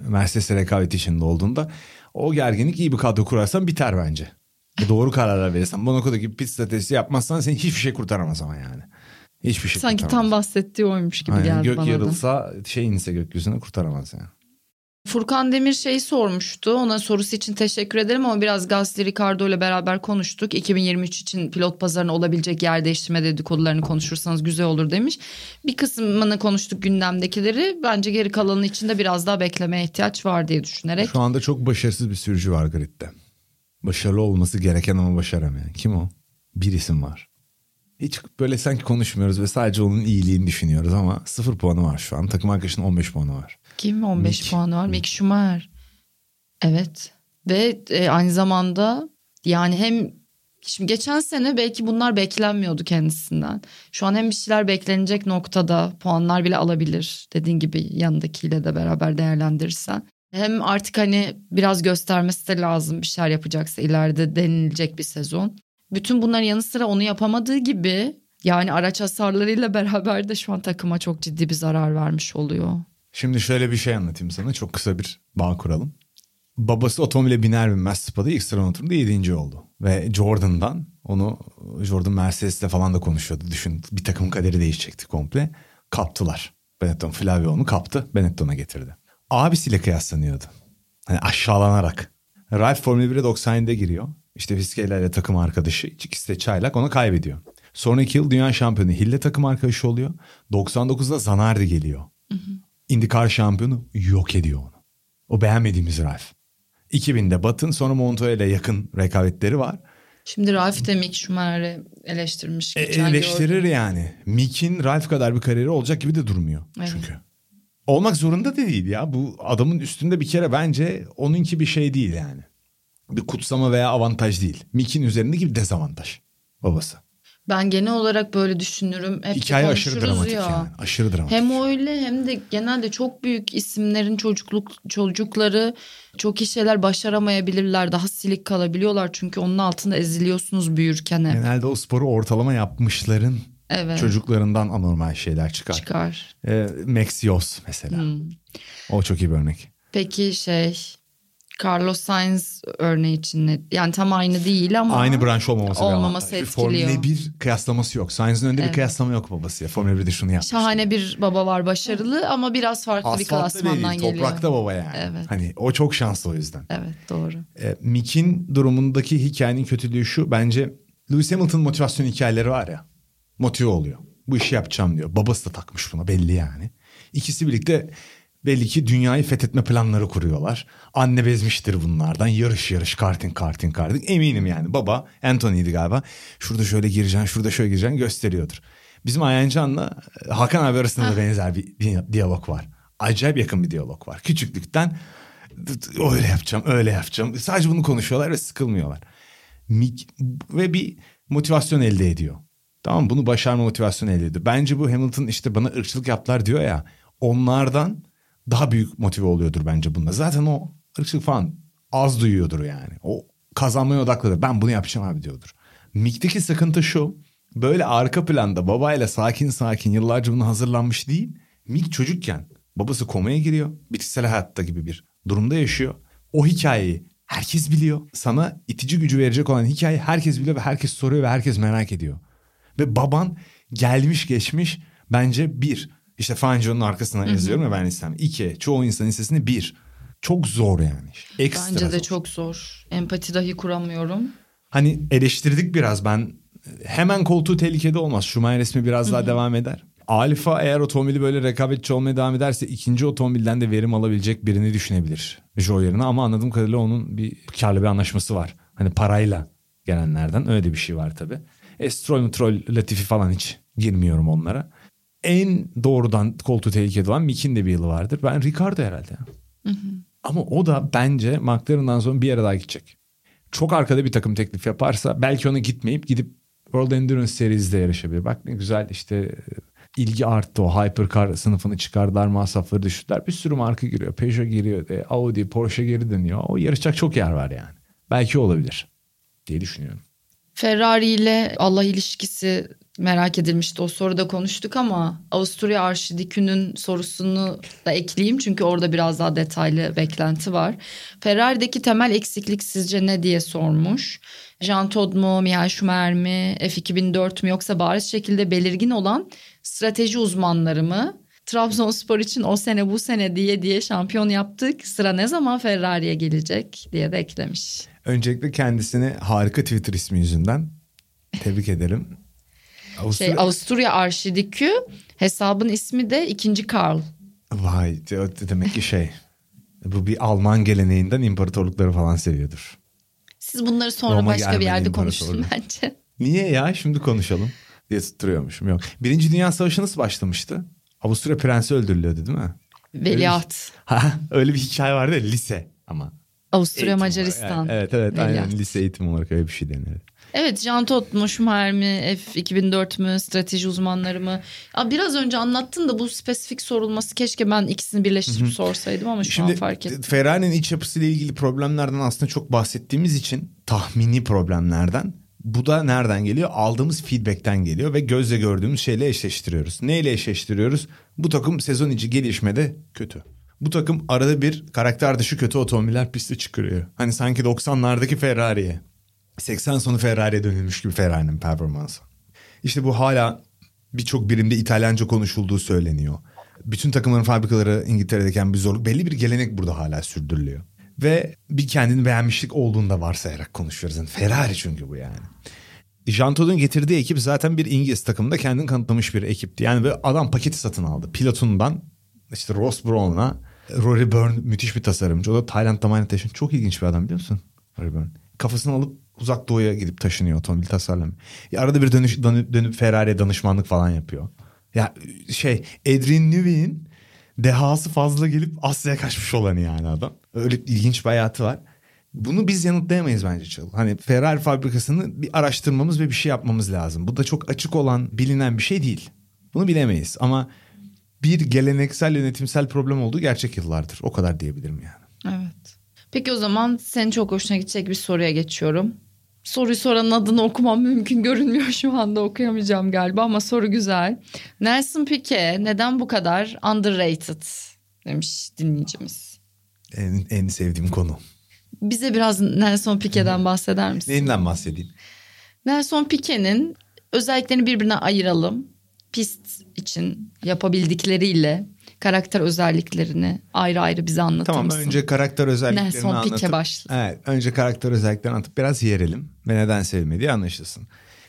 Mercedes'e rekabet içinde olduğunda o gerginlik iyi bir kadro kurarsan biter bence. Doğru kararlar verirsen. Monaco'daki pit stratejisi yapmazsan seni hiçbir şey kurtaramaz ama yani. Hiçbir şey Sanki tam kurtaramaz. bahsettiği oymuş gibi Aynen, geldi gök bana da. yarılsa şey inse gökyüzüne kurtaramaz yani. Furkan Demir şeyi sormuştu. Ona sorusu için teşekkür ederim ama biraz Gasly Ricardo ile beraber konuştuk. 2023 için pilot pazarına olabilecek yer değiştirme dedikodularını konuşursanız güzel olur demiş. Bir kısmını konuştuk gündemdekileri. Bence geri kalanı için de biraz daha beklemeye ihtiyaç var diye düşünerek. Şu anda çok başarısız bir sürücü var gridde. Başarılı olması gereken ama başaramayan. Kim o? Bir isim var. Hiç böyle sanki konuşmuyoruz ve sadece onun iyiliğini düşünüyoruz ama sıfır puanı var şu an. Takım arkadaşının 15 puanı var. Kim 15 Mick. puanı var? Mick Schumacher. Evet. Ve e, aynı zamanda yani hem şimdi geçen sene belki bunlar beklenmiyordu kendisinden. Şu an hem bir şeyler beklenecek noktada puanlar bile alabilir. Dediğin gibi yanındakiyle de beraber değerlendirirsen. Hem artık hani biraz göstermesi de lazım bir şeyler yapacaksa ileride denilecek bir sezon. Bütün bunların yanı sıra onu yapamadığı gibi yani araç hasarlarıyla beraber de şu an takıma çok ciddi bir zarar vermiş oluyor. Şimdi şöyle bir şey anlatayım sana. Çok kısa bir bağ kuralım. Babası otomobile biner binmez Spa'da ilk sıra oturumda 7. oldu. Ve Jordan'dan onu Jordan Mercedes'le falan da konuşuyordu. Düşün bir takımın kaderi değişecekti komple. Kaptılar. Benetton Flavio onu kaptı. Benetton'a getirdi. Abisiyle kıyaslanıyordu. Hani aşağılanarak. Ralph Formula 1'e 97'de giriyor. İşte Vizcayla ile takım arkadaşı. İkisi de çaylak onu kaybediyor. Sonraki yıl dünya şampiyonu Hill'le takım arkadaşı oluyor. 99'da Zanardi geliyor. IndyCar şampiyonu yok ediyor onu. O beğenmediğimiz Ralph. 2000'de Batın sonra Montoya ile yakın rekabetleri var. Şimdi Raif de Mick Schumacher'i eleştirmiş. E, eleştirir gördüm. yani. Mick'in Ralph kadar bir kariyeri olacak gibi de durmuyor Evet. çünkü. Olmak zorunda da değil ya. Bu adamın üstünde bir kere bence onunki bir şey değil yani. Bir kutsama veya avantaj değil. Mick'in üzerindeki bir dezavantaj babası. Ben genel olarak böyle düşünürüm. Hep Hikaye aşırı dramatik ya. yani. Aşırı dramatik. Hem öyle hem de genelde çok büyük isimlerin çocukluk çocukları çok iyi şeyler başaramayabilirler. Daha silik kalabiliyorlar çünkü onun altında eziliyorsunuz büyürken hep. Genelde o sporu ortalama yapmışların Evet. çocuklarından anormal şeyler çıkar. çıkar. Ee, Max Yos mesela. Hmm. O çok iyi bir örnek. Peki şey Carlos Sainz örneği için ne? Yani tam aynı değil ama. Aynı branş olmaması. bir Olmaması avantaj. etkiliyor. Formula 1 kıyaslaması yok. Sainz'in önünde Evet. bir kıyaslama yok babasıyla. Formula 1'de şunu yapmış. Şahane bir baba var başarılı ama biraz farklı bir Asfaltta klasmandan değil, geliyor. toprakta baba yani. Evet. Hani o çok şanslı o yüzden. Evet doğru. E, Mick'in durumundaki hikayenin kötülüğü şu. Bence Lewis Hamilton motivasyon hikayeleri var ya. Motive oluyor. Bu işi yapacağım diyor. Babası da takmış buna belli yani. İkisi birlikte belli ki dünyayı fethetme planları kuruyorlar. Anne bezmiştir bunlardan. Yarış yarış karting karting karting. Eminim yani. Baba Anthony'ydi galiba. Şurada şöyle gireceksin şurada şöyle gireceksin gösteriyordur. Bizim Ayancan'la e, Hakan abi arasında da benzer bir di- diyalog var. Acayip yakın bir diyalog var. Küçüklükten öyle yapacağım öyle yapacağım. Sadece bunu konuşuyorlar ve sıkılmıyorlar. Ve bir motivasyon elde ediyor. Tamam bunu başarma motivasyonu elde ediyor. Bence bu Hamilton işte bana ırkçılık yaptılar diyor ya. Onlardan daha büyük motive oluyordur bence bunda. Zaten o ırkçılık falan az duyuyordur yani. O kazanmaya odaklıdır. Ben bunu yapacağım abi diyordur. Mick'teki sıkıntı şu. Böyle arka planda babayla sakin sakin yıllarca buna hazırlanmış değil. Mick çocukken babası komaya giriyor. Bitkisel hayatta gibi bir durumda yaşıyor. O hikayeyi herkes biliyor. Sana itici gücü verecek olan hikayeyi herkes biliyor ve herkes soruyor ve herkes merak ediyor. Ve baban gelmiş geçmiş bence bir. İşte Fangio'nun arkasına yazıyorum ya ben listem. İki. Çoğu insan listesinde bir. Çok zor yani. Ekstra Bence de zor. çok zor. Empati dahi kuramıyorum. Hani eleştirdik biraz ben. Hemen koltuğu tehlikede olmaz. Schumacher resmi biraz daha devam eder. Alfa eğer otomobili böyle rekabetçi olmaya devam ederse ikinci otomobilden de verim alabilecek birini düşünebilir. Joe yerine ama anladığım kadarıyla onun bir karlı bir anlaşması var. Hani parayla gelenlerden öyle bir şey var tabii. E, Stroll, Troll, Latifi falan hiç girmiyorum onlara. En doğrudan koltuğu tehlikede olan Mick'in de bir yılı vardır. Ben Ricardo herhalde. Ama o da bence McLaren'dan sonra bir yere daha gidecek. Çok arkada bir takım teklif yaparsa belki ona gitmeyip gidip World Endurance Series'de yarışabilir. Bak ne güzel işte e, ilgi arttı o hypercar sınıfını çıkardılar masrafları düşürdüler. Bir sürü marka giriyor. Peugeot giriyor. e, Audi, Porsche geri dönüyor. O yarışacak çok yer var yani. Belki olabilir diye düşünüyorum. Ferrari ile Allah ilişkisi merak edilmişti. O soruda konuştuk ama Avusturya Arşidikü'nün sorusunu da ekleyeyim. Çünkü orada biraz daha detaylı beklenti var. Ferrari'deki temel eksiklik sizce ne diye sormuş. Jean Todt mu, Michael Schumacher mi, F2004 mü yoksa bariz şekilde belirgin olan strateji uzmanları mı? Trabzonspor için o sene bu sene diye diye şampiyon yaptık. Sıra ne zaman Ferrari'ye gelecek diye de eklemiş. Öncelikle kendisini harika Twitter ismi yüzünden tebrik ederim. Şey Avusturya- Avusturya Arşidikü hesabın ismi de ikinci Karl. Vay de- demek ki şey bu bir Alman geleneğinden imparatorlukları falan seviyordur. Siz bunları sonra Roma başka bir yerde konuşun bence. Niye ya şimdi konuşalım diye tutturuyormuşum. Yok. Birinci Dünya Savaşı nasıl başlamıştı? Avusturya prensi öldürülüyordu değil mi? Veliaht. Ha, öyle bir hikaye vardı ya lise ama. Avusturya Eğitim Macaristan. olarak. Evet evet aynen Veliaht. lise eğitimi olarak öyle bir şey denir. Evet Jean Todt mu Schumacher mi F2004 mü strateji uzmanları mı? Ya biraz önce anlattın da bu spesifik sorulması keşke ben ikisini birleştirip sorsaydım ama şu an Şimdi fark ettim. Ferrari'nin iç yapısıyla ilgili problemlerden aslında çok bahsettiğimiz için tahmini problemlerden bu da nereden geliyor? Aldığımız feedbackten geliyor ve gözle gördüğümüz şeyle eşleştiriyoruz. Neyle eşleştiriyoruz? Bu takım sezon içi gelişmede kötü. Bu takım arada bir karakter dışı kötü otomobiller piste çıkarıyor. Hani sanki 90'lardaki Ferrari'ye 80 sonu Ferrari'ye dönülmüş gibi Ferrari'nin performansı. İşte bu hala birçok birimde İtalyanca konuşulduğu söyleniyor. Bütün takımların fabrikaları İngiltere'deyken bir zorluk. Belli bir gelenek burada hala sürdürülüyor. Ve bir kendini beğenmişlik olduğunu da varsayarak konuşuyoruz. Yani Ferrari çünkü bu yani. Jean Todt'un getirdiği ekip zaten bir İngiliz takımında kendini kanıtlamış bir ekipti. Yani böyle adam paketi satın aldı. Pilotundan işte Ross Brown'a Rory Byrne müthiş bir tasarımcı. O da Tayland'da mayna taşın. Çok ilginç bir adam biliyor musun? Rory Byrne. Kafasını alıp uzak doğuya gidip taşınıyor otomobil tasarlamıyor. Ya arada bir dönüş, dönüp, dönüp Ferrari'ye danışmanlık falan yapıyor. Ya şey Adrian Newey'in dehası fazla gelip Asya'ya kaçmış olanı yani adam. Öyle ilginç bir hayatı var. Bunu biz yanıtlayamayız bence Çağıl. Hani Ferrari fabrikasını bir araştırmamız ve bir şey yapmamız lazım. Bu da çok açık olan bilinen bir şey değil. Bunu bilemeyiz ama bir geleneksel yönetimsel problem olduğu gerçek yıllardır. O kadar diyebilirim yani. Evet. Peki o zaman senin çok hoşuna gidecek bir soruya geçiyorum. Soruyu soranın adını okumam mümkün görünmüyor şu anda okuyamayacağım galiba ama soru güzel. Nelson Piquet neden bu kadar underrated demiş dinleyicimiz. En, en sevdiğim konu. Bize biraz Nelson Piquet'den bahseder misin? Neyinden bahsedeyim? Nelson Piquet'in özelliklerini birbirine ayıralım. Pist için yapabildikleriyle karakter özelliklerini ayrı ayrı bize anlatır Tamam mısın? önce karakter özelliklerini Nelson anlatıp. Piquet başlasın. Evet önce karakter özelliklerini anlatıp biraz yerelim ve neden sevmediği anlaşılsın.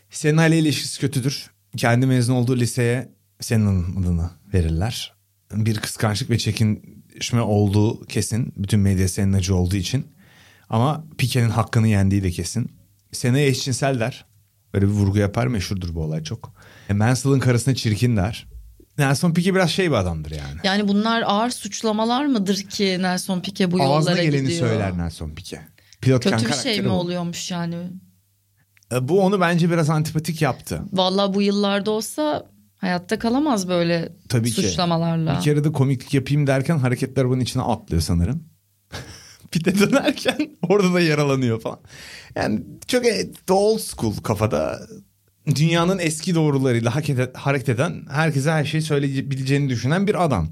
Senin ile ilişkisi kötüdür. Kendi mezun olduğu liseye senin adını verirler. Bir kıskançlık ve çekinişme olduğu kesin. Bütün medya senin acı olduğu için. Ama Pique'nin hakkını yendiği de kesin. Seneye eşcinsel der. Böyle bir vurgu yapar meşhurdur bu olay çok. E, Mansell'ın karısına çirkin der. Nelson Piquet biraz şey bir adamdır yani. Yani bunlar ağır suçlamalar mıdır ki Nelson Piquet bu Ağzına yollara geleni gidiyor? söyler Nelson Piquet. Pilotken Kötü bir şey mi oluyormuş yani? E, Bu onu bence biraz antipatik yaptı. Vallahi bu yıllarda olsa hayatta kalamaz böyle Tabii ki. suçlamalarla. Bir kere de komiklik yapayım derken hareketler arabanın içine atlıyor sanırım. de dönerken orada da yaralanıyor falan. Yani çok e, old school kafada dünyanın eski doğrularıyla hareket, eden herkese her şeyi söyleyebileceğini düşünen bir adam.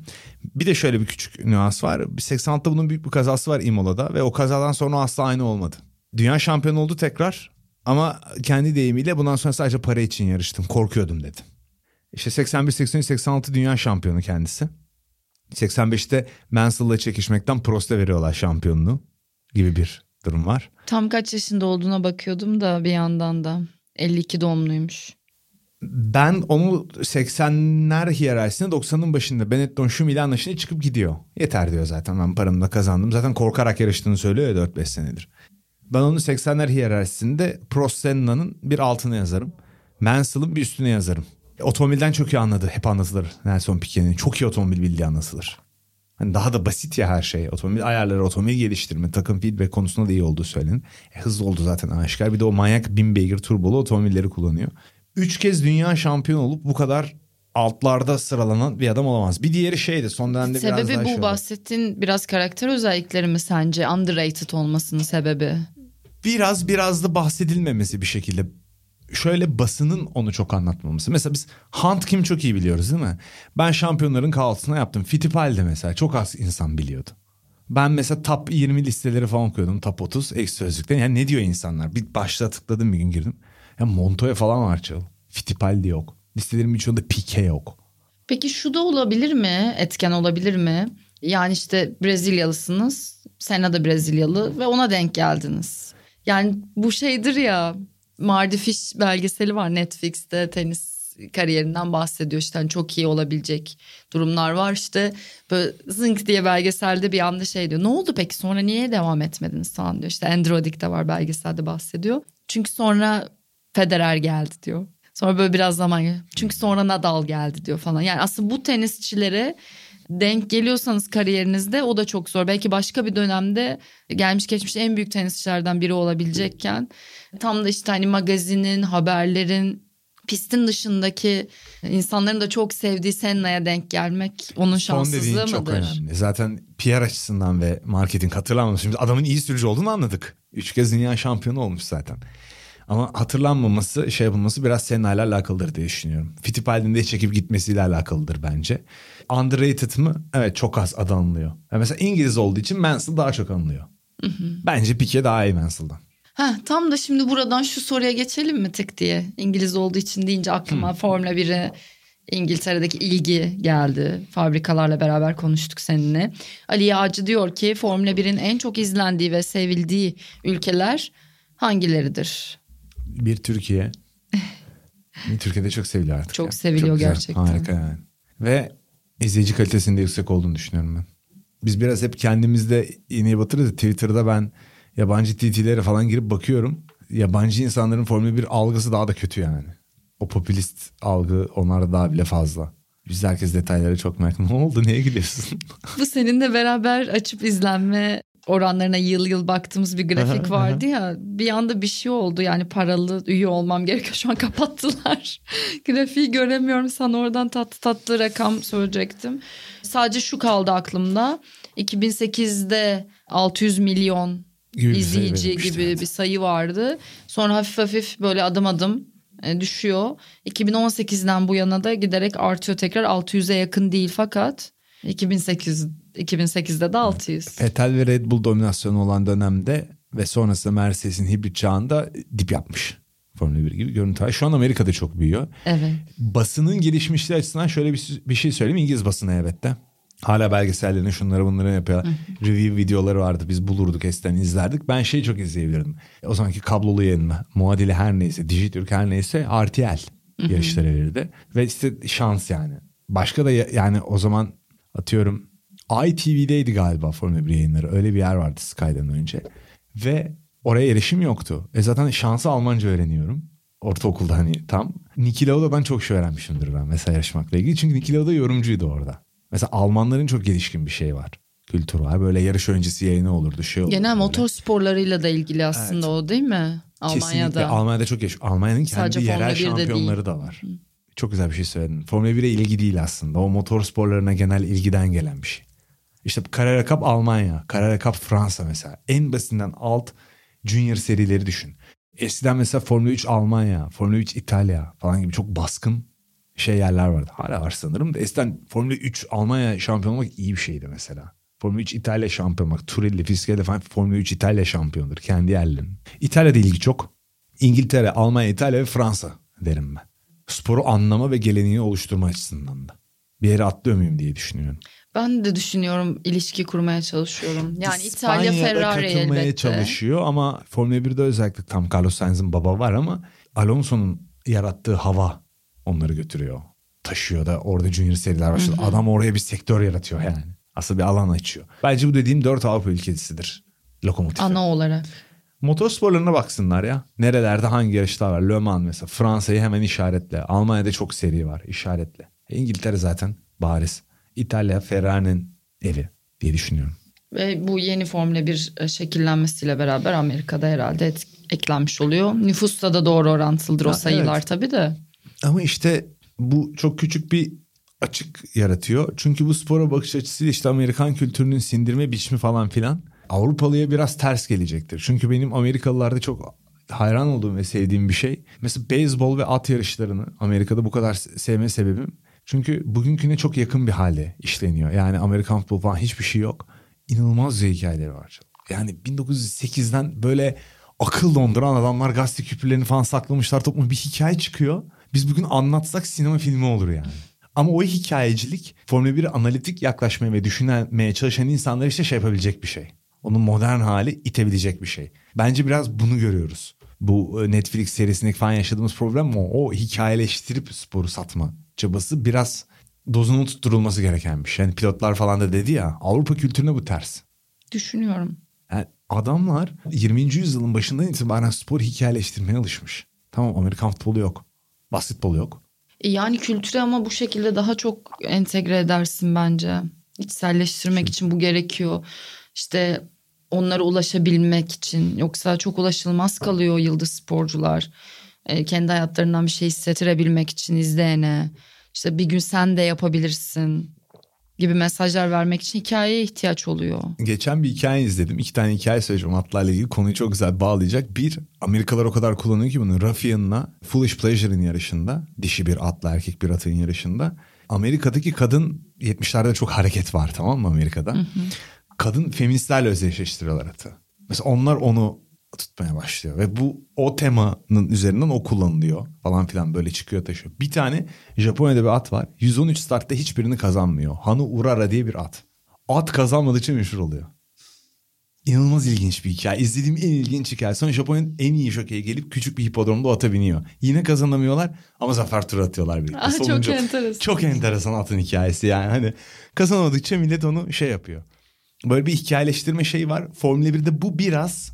Bir de şöyle bir küçük nüans var. 86'da bunun büyük bir kazası var Imola'da ve o kazadan sonra asla aynı olmadı. Dünya şampiyonu oldu tekrar ama kendi deyimiyle bundan sonra sadece para için yarıştım korkuyordum dedi. İşte 81, 83, 86 dünya şampiyonu kendisi. 85'te Mansell'la çekişmekten Prost'a veriyorlar şampiyonluğu gibi bir durum var. Tam kaç yaşında olduğuna bakıyordum da bir yandan da. 52 doğumluymuş. Ben onu 80'ler hiyerarşisinde 90'ın başında Benetton şu ile anlaşınca çıkıp gidiyor. Yeter diyor zaten ben paramı da kazandım. Zaten korkarak yarıştığını söylüyor ya 4-5 senedir. Ben onu 80'ler hiyerarşisinde Prost Senna'nın bir altına yazarım. Mansell'ın bir üstüne yazarım. Otomobilden çok iyi anladı. Hep anlatılır Nelson Piquet'in. Çok iyi otomobil bildiği anlatılır. Hani daha da basit ya her şey. Otomobil ayarları, otomobil geliştirme, takım feedback konusunda da iyi olduğu söylenir. E, hızlı oldu zaten aşikar. Bir de o manyak bin beygir turbolu otomobilleri kullanıyor. Üç kez dünya şampiyonu olup bu kadar altlarda sıralanan bir adam olamaz. Bir diğeri şeydi son dönemde biraz Sebebi daha bu şey oldu. bahsettiğin biraz karakter özellikleri mi sence? Underrated olmasının sebebi. biraz biraz da bahsedilmemesi bir şekilde. Şöyle basının onu çok anlatmaması. Mesela biz Hunt kim çok iyi biliyoruz değil mi? Ben şampiyonların kahvaltısına yaptım. Fittipaldi mesela çok az insan biliyordu. Ben mesela top 20 listeleri falan okuyordum. Top 30 eksi sözlükten. Yani ne diyor insanlar? Bir başlığa tıkladım bir gün girdim. Ya Montoya falan var çal. Fittipaldi yok. Listelerin birçoğunda Pique yok. Peki şu da olabilir mi? Etken olabilir mi? Yani işte Brezilyalısınız. Senna da Brezilyalı ve ona denk geldiniz. Yani bu şeydir ya Mardy Fish belgeseli var. Netflix'te tenis kariyerinden bahsediyor. İşte hani çok iyi olabilecek durumlar var. İşte böyle zınk diye belgeselde bir anda şey diyor. Ne oldu peki? Sonra niye devam etmediniz falan diyor. İşte Androdik de var belgeselde bahsediyor. Çünkü sonra Federer geldi diyor. Sonra böyle biraz zaman çünkü sonra Nadal geldi diyor falan. Yani aslında bu tenisçilere denk geliyorsanız kariyerinizde o da çok zor. Belki başka bir dönemde gelmiş geçmiş en büyük tenisçilerden biri olabilecekken tam da işte hani magazinin, haberlerin, pistin dışındaki insanların da çok sevdiği Senna'ya denk gelmek onun şanssızlığı çok mıdır? önemli. Zaten PR açısından ve marketing hatırlanmamış. Şimdi adamın iyi sürücü olduğunu anladık. Üç kez dünya şampiyonu olmuş zaten. Ama hatırlanmaması, şey yapılması biraz Senna ile alakalıdır diye düşünüyorum. Fittipaldi'nin de çekip gitmesiyle alakalıdır bence. Underrated mı? Evet çok az adı anılıyor. Yani mesela İngiliz olduğu için Mansell daha çok anılıyor. Bence Piquet daha iyi Mansell'dan. Heh, tam da şimdi buradan şu soruya geçelim mi tık diye. İngiliz olduğu için deyince aklıma Formula 1'e İngiltere'deki ilgi geldi. Fabrikalarla beraber konuştuk seninle. Ali Yağcı diyor ki Formula 1'in en çok izlendiği ve sevildiği ülkeler hangileridir? Bir Türkiye. Türkiye'de çok seviliyor artık. Çok ya. seviliyor güzel, gerçekten. Harika yani. Ve izleyici kalitesinde yüksek olduğunu düşünüyorum ben. Biz biraz hep kendimizde iğneyi batırırız. Twitter'da ben yabancı TT'lere falan girip bakıyorum. Yabancı insanların Formula 1 algısı daha da kötü yani. O popülist algı onlarda daha bile fazla. Biz herkes detayları çok merak Ne oldu? Neye gidiyorsun? Bu seninle beraber açıp izlenme oranlarına yıl yıl baktığımız bir grafik vardı ya bir anda bir şey oldu. Yani paralı üye olmam gerekiyor. Şu an kapattılar. Grafiği göremiyorum. Sana oradan tatlı tatlı rakam söyleyecektim. Sadece şu kaldı aklımda. 2008'de 600 milyon Gibi bir izleyici verilmişti, gibi evet. bir sayı vardı. Sonra hafif hafif böyle adım adım e, düşüyor. 2018'den bu yana da giderek artıyor. Tekrar 600'e yakın değil fakat 2008 2008'de de 600. Vettel ve Red Bull dominasyonu olan dönemde ve sonrasında Mercedes'in hibrit çağında dip yapmış. Formula 1 gibi görüntü. Şu an Amerika'da çok büyüyor. Evet. Basının gelişmişliği açısından şöyle bir, bir şey söyleyeyim. İngiliz basını elbette. Hala belgesellerini şunları bunları yapıyor. Review videoları vardı. Biz bulurduk eskiden izlerdik. Ben şeyi çok izleyebilirdim. O zamanki kablolu yayınla muadili her neyse, Dijitürk her neyse RTL yarışları verirdi. Ve işte şans yani. Başka da ya- yani o zaman atıyorum ITV'deydi galiba Formula 1 yayınları. Öyle bir yer vardı Sky'dan önce. Ve oraya erişim yoktu. E zaten şansı Almanca öğreniyorum. Ortaokulda hani tam. Niki Lauda'dan çok şey öğrenmişimdir ben mesela yarışmakla ilgili. Çünkü Niki Lauda yorumcuydu orada. Mesela Almanların çok gelişkin bir şey var. Kültür var. Böyle yarış öncesi yayını olurdu. Şey olurdu Genel böyle. motor sporlarıyla da ilgili aslında o değil mi? Kesinlikle. Almanya'da. Almanya'da çok geç. Almanya'nın kendi Sadece yerel Formula 1'de şampiyonları da var. Çok güzel bir şey söyledin. Formula 1'e ilgi değil aslında. O motor sporlarına genel ilgiden gelen bir şey. İşte Carrera Cup Almanya, Carrera Cup Fransa mesela. En basitinden alt junior serileri düşün. Eskiden mesela Formula 3 Almanya, Formula 3 İtalya falan gibi çok baskın şey yerler vardı. Hala var sanırım eskiden Formula 3 Almanya şampiyon olmak iyi bir şeydi mesela. Formula 3 İtalya şampiyon olmak. Turilli, Fiskeli falan Formula 3 İtalya şampiyondur kendi yerlerinin. İtalya'da ilgi çok. İngiltere, Almanya, İtalya ve Fransa derim ben. Sporu anlama ve geleneği oluşturma açısından da. Bir yere atlıyor muyum diye düşünüyorum. Ben de düşünüyorum ilişki kurmaya çalışıyorum. Yani İtalya İspanya'da Ferrari katılmaya elbette. çalışıyor ama Formula 1'de özellikle tam Carlos Sainz'in baba var ama Alonso'nun yarattığı hava onları götürüyor. Taşıyor da orada junior seriler başladı. Adam oraya bir sektör yaratıyor yani. Aslında bir alan açıyor. Bence bu dediğim dört Avrupa ülkesidir. Lokomotif. Ana olarak. Motorsporlarına baksınlar ya. Nerelerde hangi yarışlar var? Le Mans mesela. Fransa'yı hemen işaretle. Almanya'da çok seri var işaretle. E, İngiltere zaten bariz. İtalya Ferrari'nin evi diye düşünüyorum. Ve bu yeni Formula 1 şekillenmesiyle beraber Amerika'da herhalde et- eklenmiş oluyor. Nüfusta da doğru orantılıdır o Ha, sayılar evet. tabii de. Ama işte bu çok küçük bir açık yaratıyor. Çünkü bu spora bakış açısıyla işte Amerikan kültürünün sindirme biçimi falan filan Avrupalıya biraz ters gelecektir. Çünkü benim Amerikalılarda çok hayran olduğum ve sevdiğim bir şey. Mesela beyzbol ve at yarışlarını Amerika'da bu kadar se- sevme sebebim. Çünkü bugünküne çok yakın bir halde işleniyor. Yani Amerikan futbolu falan hiçbir şey yok. İnanılmaz hikayeleri var. Yani 1908'den böyle akıl donduran adamlar gazete küpürlerini falan saklamışlar topluma bir hikaye çıkıyor. Biz bugün anlatsak sinema filmi olur yani. Ama o hikayecilik Formula 1'e analitik yaklaşmaya ve düşünmeye çalışan insanlar işte şey yapabilecek bir şey. Onun modern hali itebilecek bir şey. Bence biraz bunu görüyoruz. Bu e, Netflix serisindeki falan yaşadığımız problem o. O hikayeleştirip sporu satma çabası biraz dozunun tutturulması gereken bir şey. Yani pilotlar falan da dedi ya Avrupa kültürüne bu ters. Düşünüyorum. Yani adamlar 20. yüzyılın başından itibaren spor hikayeleştirmeye alışmış. Tamam Amerikan futbolu yok. Basketbol yok. E Yani kültüre ama bu şekilde daha çok entegre edersin bence. İçselleştirmek için bu gerekiyor. İşte onlara ulaşabilmek için. Yoksa çok ulaşılmaz kalıyor yıldız sporcular. E, kendi hayatlarından bir şey hissettirebilmek için izleyene. İşte bir gün sen de yapabilirsin gibi mesajlar vermek için hikayeye ihtiyaç oluyor. Geçen bir hikaye izledim. İki tane hikaye söyleyeceğim atlarla ilgili. Konuyu çok güzel bağlayacak. Bir, Amerikalılar o kadar kullanıyor ki bunu. Ruffian'la Foolish Pleasure'ın yarışında. Dişi bir atla erkek bir atın yarışında. Amerika'daki kadın 70'lerde çok hareket var tamam mı Amerika'da? Kadın feministlerle özdeşleştiriyorlar atı. Mesela onlar onu tutmaya başlıyor. Ve bu o temanın üzerinden o kullanılıyor falan filan böyle çıkıyor taşıyor. Bir tane Japonya'da bir at var. 113 startta hiçbirini kazanmıyor. Hanu Urara diye bir at. At kazanmadığı için meşhur oluyor. İnanılmaz ilginç bir hikaye. İzlediğim en ilginç hikaye. Sonra Japonya'nın en iyi jokeyi gelip küçük bir hipodromda ata biniyor. Yine kazanamıyorlar ama zafer turu atıyorlar birlikte. Ah, çok Sonuncu- enteresan. Çok enteresan atın hikayesi yani. Hani kazanamadıkça millet onu şey yapıyor. Böyle bir hikayeleştirme şeyi var. Formula 1'de bu biraz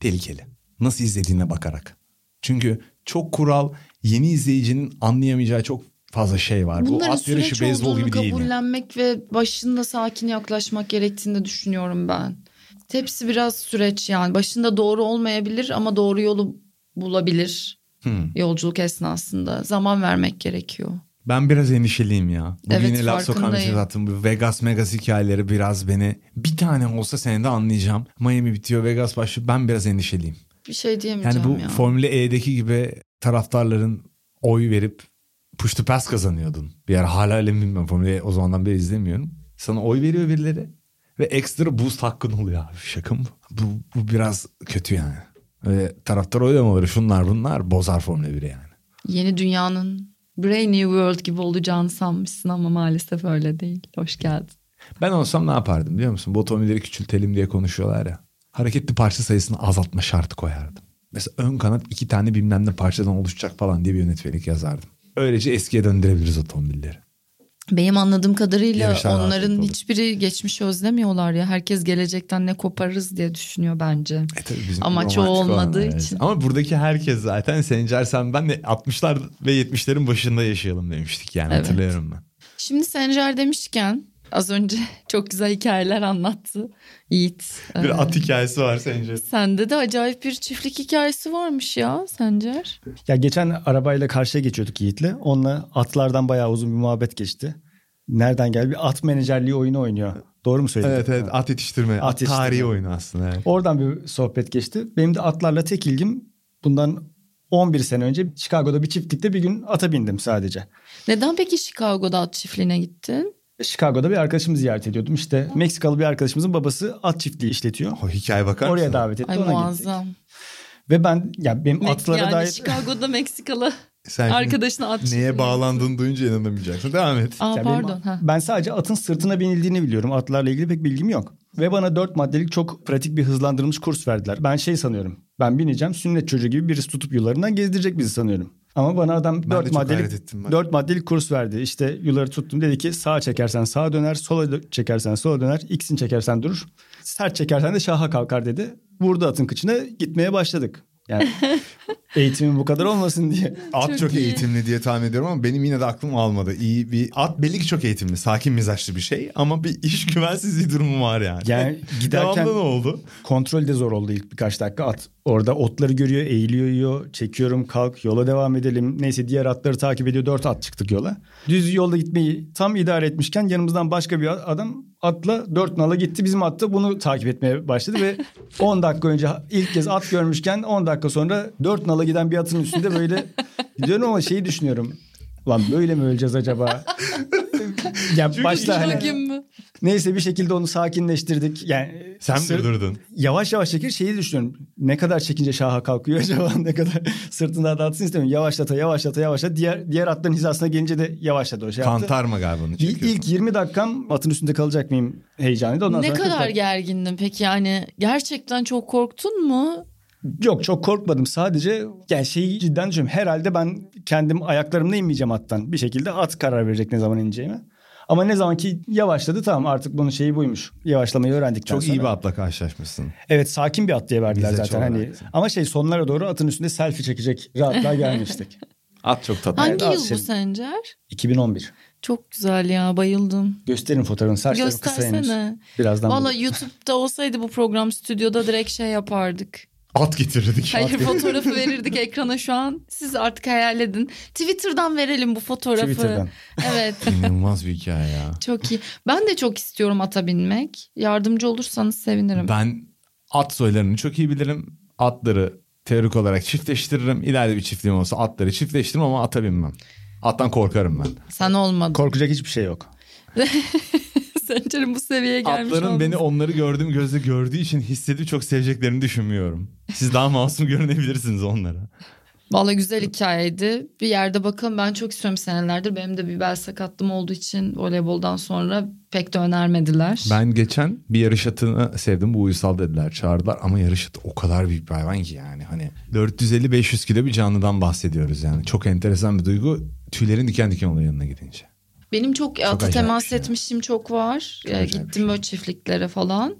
tehlikeli. Nasıl izlediğine bakarak. Çünkü çok kural, yeni izleyicinin anlayamayacağı çok fazla şey var. Bunların bu at yarışı beyzbol gibi değil. kabullenmek ve başında sakin yaklaşmak gerektiğini düşünüyorum ben. Hepsi biraz süreç yani. Başında doğru olmayabilir ama doğru yolu bulabilir Hmm. yolculuk esnasında. Zaman vermek gerekiyor. Ben biraz endişeliyim ya. Bugün Evet, yine laf sokan zaten. Bu Vegas Megas hikayeleri biraz beni... Bir tane olsa senede anlayacağım. Miami bitiyor, Vegas başlıyor. Ben biraz endişeliyim. Bir şey Yani diyemeyeceğim bu ya. Formula E'deki gibi taraftarların oy verip push to pass kazanıyordun. Bir yer hala öyle mi bilmiyorum. Formula E o zamandan beri izlemiyorum. Sana oy veriyor birileri. Ve ekstra boost hakkın oluyor abi. Şaka mı? Bu, bu biraz kötü yani. Ve taraftar oylamaları şunlar bunlar bozar Formula 1'i yani. Yeni dünyanın Brave New World gibi olacağını sanmışsın ama maalesef öyle değil. Hoş geldin. Ben olsam ne yapardım biliyor musun? Bu otomobilleri küçültelim diye konuşuyorlar ya. Hareketli parça sayısını azaltma şartı koyardım. Mesela ön kanat iki tane bilmem ne parçadan oluşacak falan diye bir yönetmelik yazardım. Öylece eskiye döndürebiliriz otomobilleri. Benim anladığım kadarıyla Yarışlar rahat onların hiçbiri geçmişi özlemiyorlar ya. Herkes gelecekten ne koparırız diye düşünüyor bence. E tabii bizim Amaç o romantik olan, olmadığı evet. için. Ama buradaki herkes zaten Sencer sen ben de 60'lar ve 70'lerin başında yaşayalım demiştik yani Evet. hatırlıyorum ben. Şimdi Sencer demişken az önce çok güzel hikayeler anlattı Yiğit. Ee, Bir at hikayesi var Sencer. Sende de acayip bir çiftlik hikayesi varmış ya Sencer. Ya geçen arabayla karşıya geçiyorduk Yiğit'le. Onunla atlardan bayağı uzun bir muhabbet geçti. Nereden geldi? Bir at menajerliği oyunu oynuyor. Doğru mu söyledim? Evet evet at yetiştirme. At At, yetiştirme. tarihi oyunu aslında evet. Oradan bir sohbet geçti. Benim de atlarla tek ilgim bundan 11 sene önce Chicago'da bir çiftlikte bir gün ata bindim sadece. Neden peki Chicago'da at çiftliğine gittin? Chicago'da bir arkadaşımı ziyaret ediyordum. İşte Meksikalı bir arkadaşımızın babası at çiftliği işletiyor. O hikaye bakar Oraya mısın? davet etti Ay ona gittik. muazzam. Ve ben ya benim Mek- atlara yani dair Chicago'da Meksikalı Sen arkadaşına at neye bağlandığını duyunca inanamayacaksın. Devam et. Aa Ya benim- pardon. ha. ben sadece atın sırtına binildiğini biliyorum. Atlarla ilgili pek bilgim yok. Ve bana dört maddelik çok pratik bir hızlandırılmış kurs verdiler. Ben şey sanıyorum. Ben bineceğim sünnet çocuğu gibi birisi tutup yollarından gezdirecek bizi sanıyorum. Ama bana adam çok hayret maddelik, ettim ben. dört maddelik kurs verdi. İşte yolları tuttum dedi ki sağa çekersen sağa döner, sola çekersen sola döner, x'ini çekersen durur. Sert çekersen de şaha kalkar dedi. Vurdu atın kıçına gitmeye başladık. Yani eğitimin bu kadar olmasın diye. At Çok çok, iyi. eğitimli diye tahmin ediyorum ama benim yine de aklım almadı. İyi bir at belli ki çok eğitimli, sakin mizaçlı bir şey ama bir iş güvensizliği durumu var yani. Yani giderken ne oldu? kontrol de zor oldu ilk birkaç dakika. At orada otları görüyor, eğiliyor, yiyor. Çekiyorum, kalk, yola devam edelim. Neyse diğer atları takip ediyor. Dört at çıktık yola. Düz yolda gitmeyi tam idare etmişken yanımızdan başka bir adam atla dört nala gitti. Bizim at da bunu takip etmeye başladı ve 10 dakika önce ilk kez at görmüşken 10 dakika sonra dört nala giden bir atın üstünde böyle gidiyorum ama şeyi düşünüyorum. Lan böyle mi öleceğiz acaba? ya başta hani, mü? neyse bir şekilde onu sakinleştirdik. Yani Sen sır- durdurdun. yavaş yavaş çekir şeyi düşünüyorum. Ne kadar çekince şaha kalkıyor acaba ne kadar sırtında da atsın istemiyorum. Yavaşlata yavaşlata yavaşlata diğer diğer atların hizasına gelince de yavaşladı o şey yaptı. Kantarma galiba onu İlk, çekiyorsun. ilk 20 dakikam atın üstünde kalacak mıyım heyecanıydı. Ondan Ne sonra kadar 40 dak- gergindin peki yani gerçekten çok korktun mu? Yok çok korkmadım sadece yani şeyi cidden düşünüyorum. Herhalde ben kendim ayaklarımla inmeyeceğim attan. Bir şekilde at karar verecek ne zaman ineceğime. Ama ne zaman ki yavaşladı tamam artık bunun şeyi buymuş. Yavaşlamayı öğrendikten Çok sonra. iyi bir atla karşılaşmışsın. Evet sakin bir at diye verdiler Bize zaten hani. Ama şey sonlara doğru atın üstünde selfie çekecek rahatlığa gelmiştik. At çok tatlı. Hangi Evet, yıl bu şey- Sencer? 2011. Çok güzel ya bayıldım. Gösterin fotoğrafını. Saçlarım kısa henüz. Birazdan. Valla Valla YouTube'da olsaydı bu program stüdyoda direkt şey yapardık. At getirirdik. Hayır fotoğrafı verirdik ekrana şu an. Siz artık hayal edin. Twitter'dan verelim bu fotoğrafı. Twitter'dan. Evet İnanılmaz bir hikaye ya. çok iyi. Ben de çok istiyorum ata binmek. Yardımcı olursanız sevinirim. Ben at soylarını çok iyi bilirim. Atları teorik olarak çiftleştiririm. İleride bir çiftliğim olsa atları çiftleştiririm ama ata binmem. Attan korkarım ben. Sen olmadın. Korkacak hiçbir şey yok. Sencer'in bu seviyeye gelmiş Atların olması. beni onları gördüğüm gözle gördüğü için hissedip çok seveceklerini düşünmüyorum. Siz daha masum görünebilirsiniz onlara. Valla güzel hikayeydi. Bir yerde bakalım ben çok istiyorum senelerdir. Benim de bir bel sakatlığım olduğu için voleyboldan sonra pek de önermediler. Ben geçen bir yarış atını sevdim. Bu uysal dediler çağırdılar ama yarış atı o kadar büyük bir hayvan ki yani. Hani 450-500 kilo bir canlıdan bahsediyoruz yani. Çok enteresan bir duygu. Tüylerin diken diken oluyor yanına gidince. Benim çok, ata acayip temas şey. etmişim çok var. Çok gittim şey. böyle çiftliklere falan.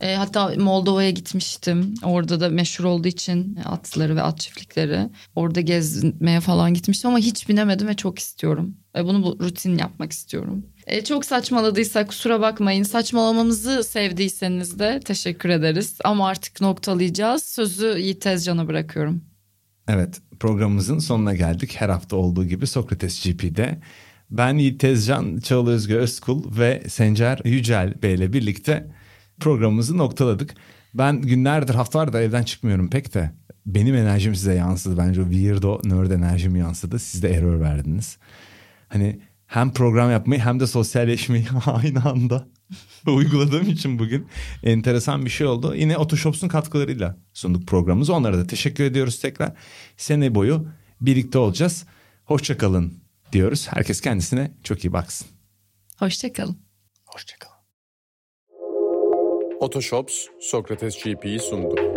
Ee, hatta Moldova'ya gitmiştim. Orada da meşhur olduğu için atları ve at çiftlikleri. Orada gezmeye falan gitmiştim ama hiç binemedim ve çok istiyorum. Ee, bunu bu rutin yapmak istiyorum. Ee, çok saçmaladıysak kusura bakmayın. Saçmalamamızı sevdiyseniz de teşekkür ederiz. Ama artık noktalayacağız. Sözü Yiğit Tezcan'a bırakıyorum. Evet programımızın sonuna geldik. Her hafta olduğu gibi Sokrates GP'de. Ben Yiğit Tezcan, Çağla Özgü Özkul ve Sencer Yücel Bey ile birlikte programımızı noktaladık. Ben günlerdir haftalardır evden çıkmıyorum pek de. Benim enerjim size yansıdı. Bence o weirdo nerd enerjim yansıdı. Siz de error verdiniz. Hani hem program yapmayı hem de sosyalleşmeyi aynı anda uyguladığım için bugün enteresan bir şey oldu. Yine Otoshops'un katkılarıyla sunduk programımızı. Onlara da teşekkür ediyoruz tekrar. Sene boyu birlikte olacağız. Hoşçakalın diyoruz. Herkes kendisine çok iyi baksın. Hoşçakalın. Hoşçakalın. Otoshops Sokrates GP'yi sundu.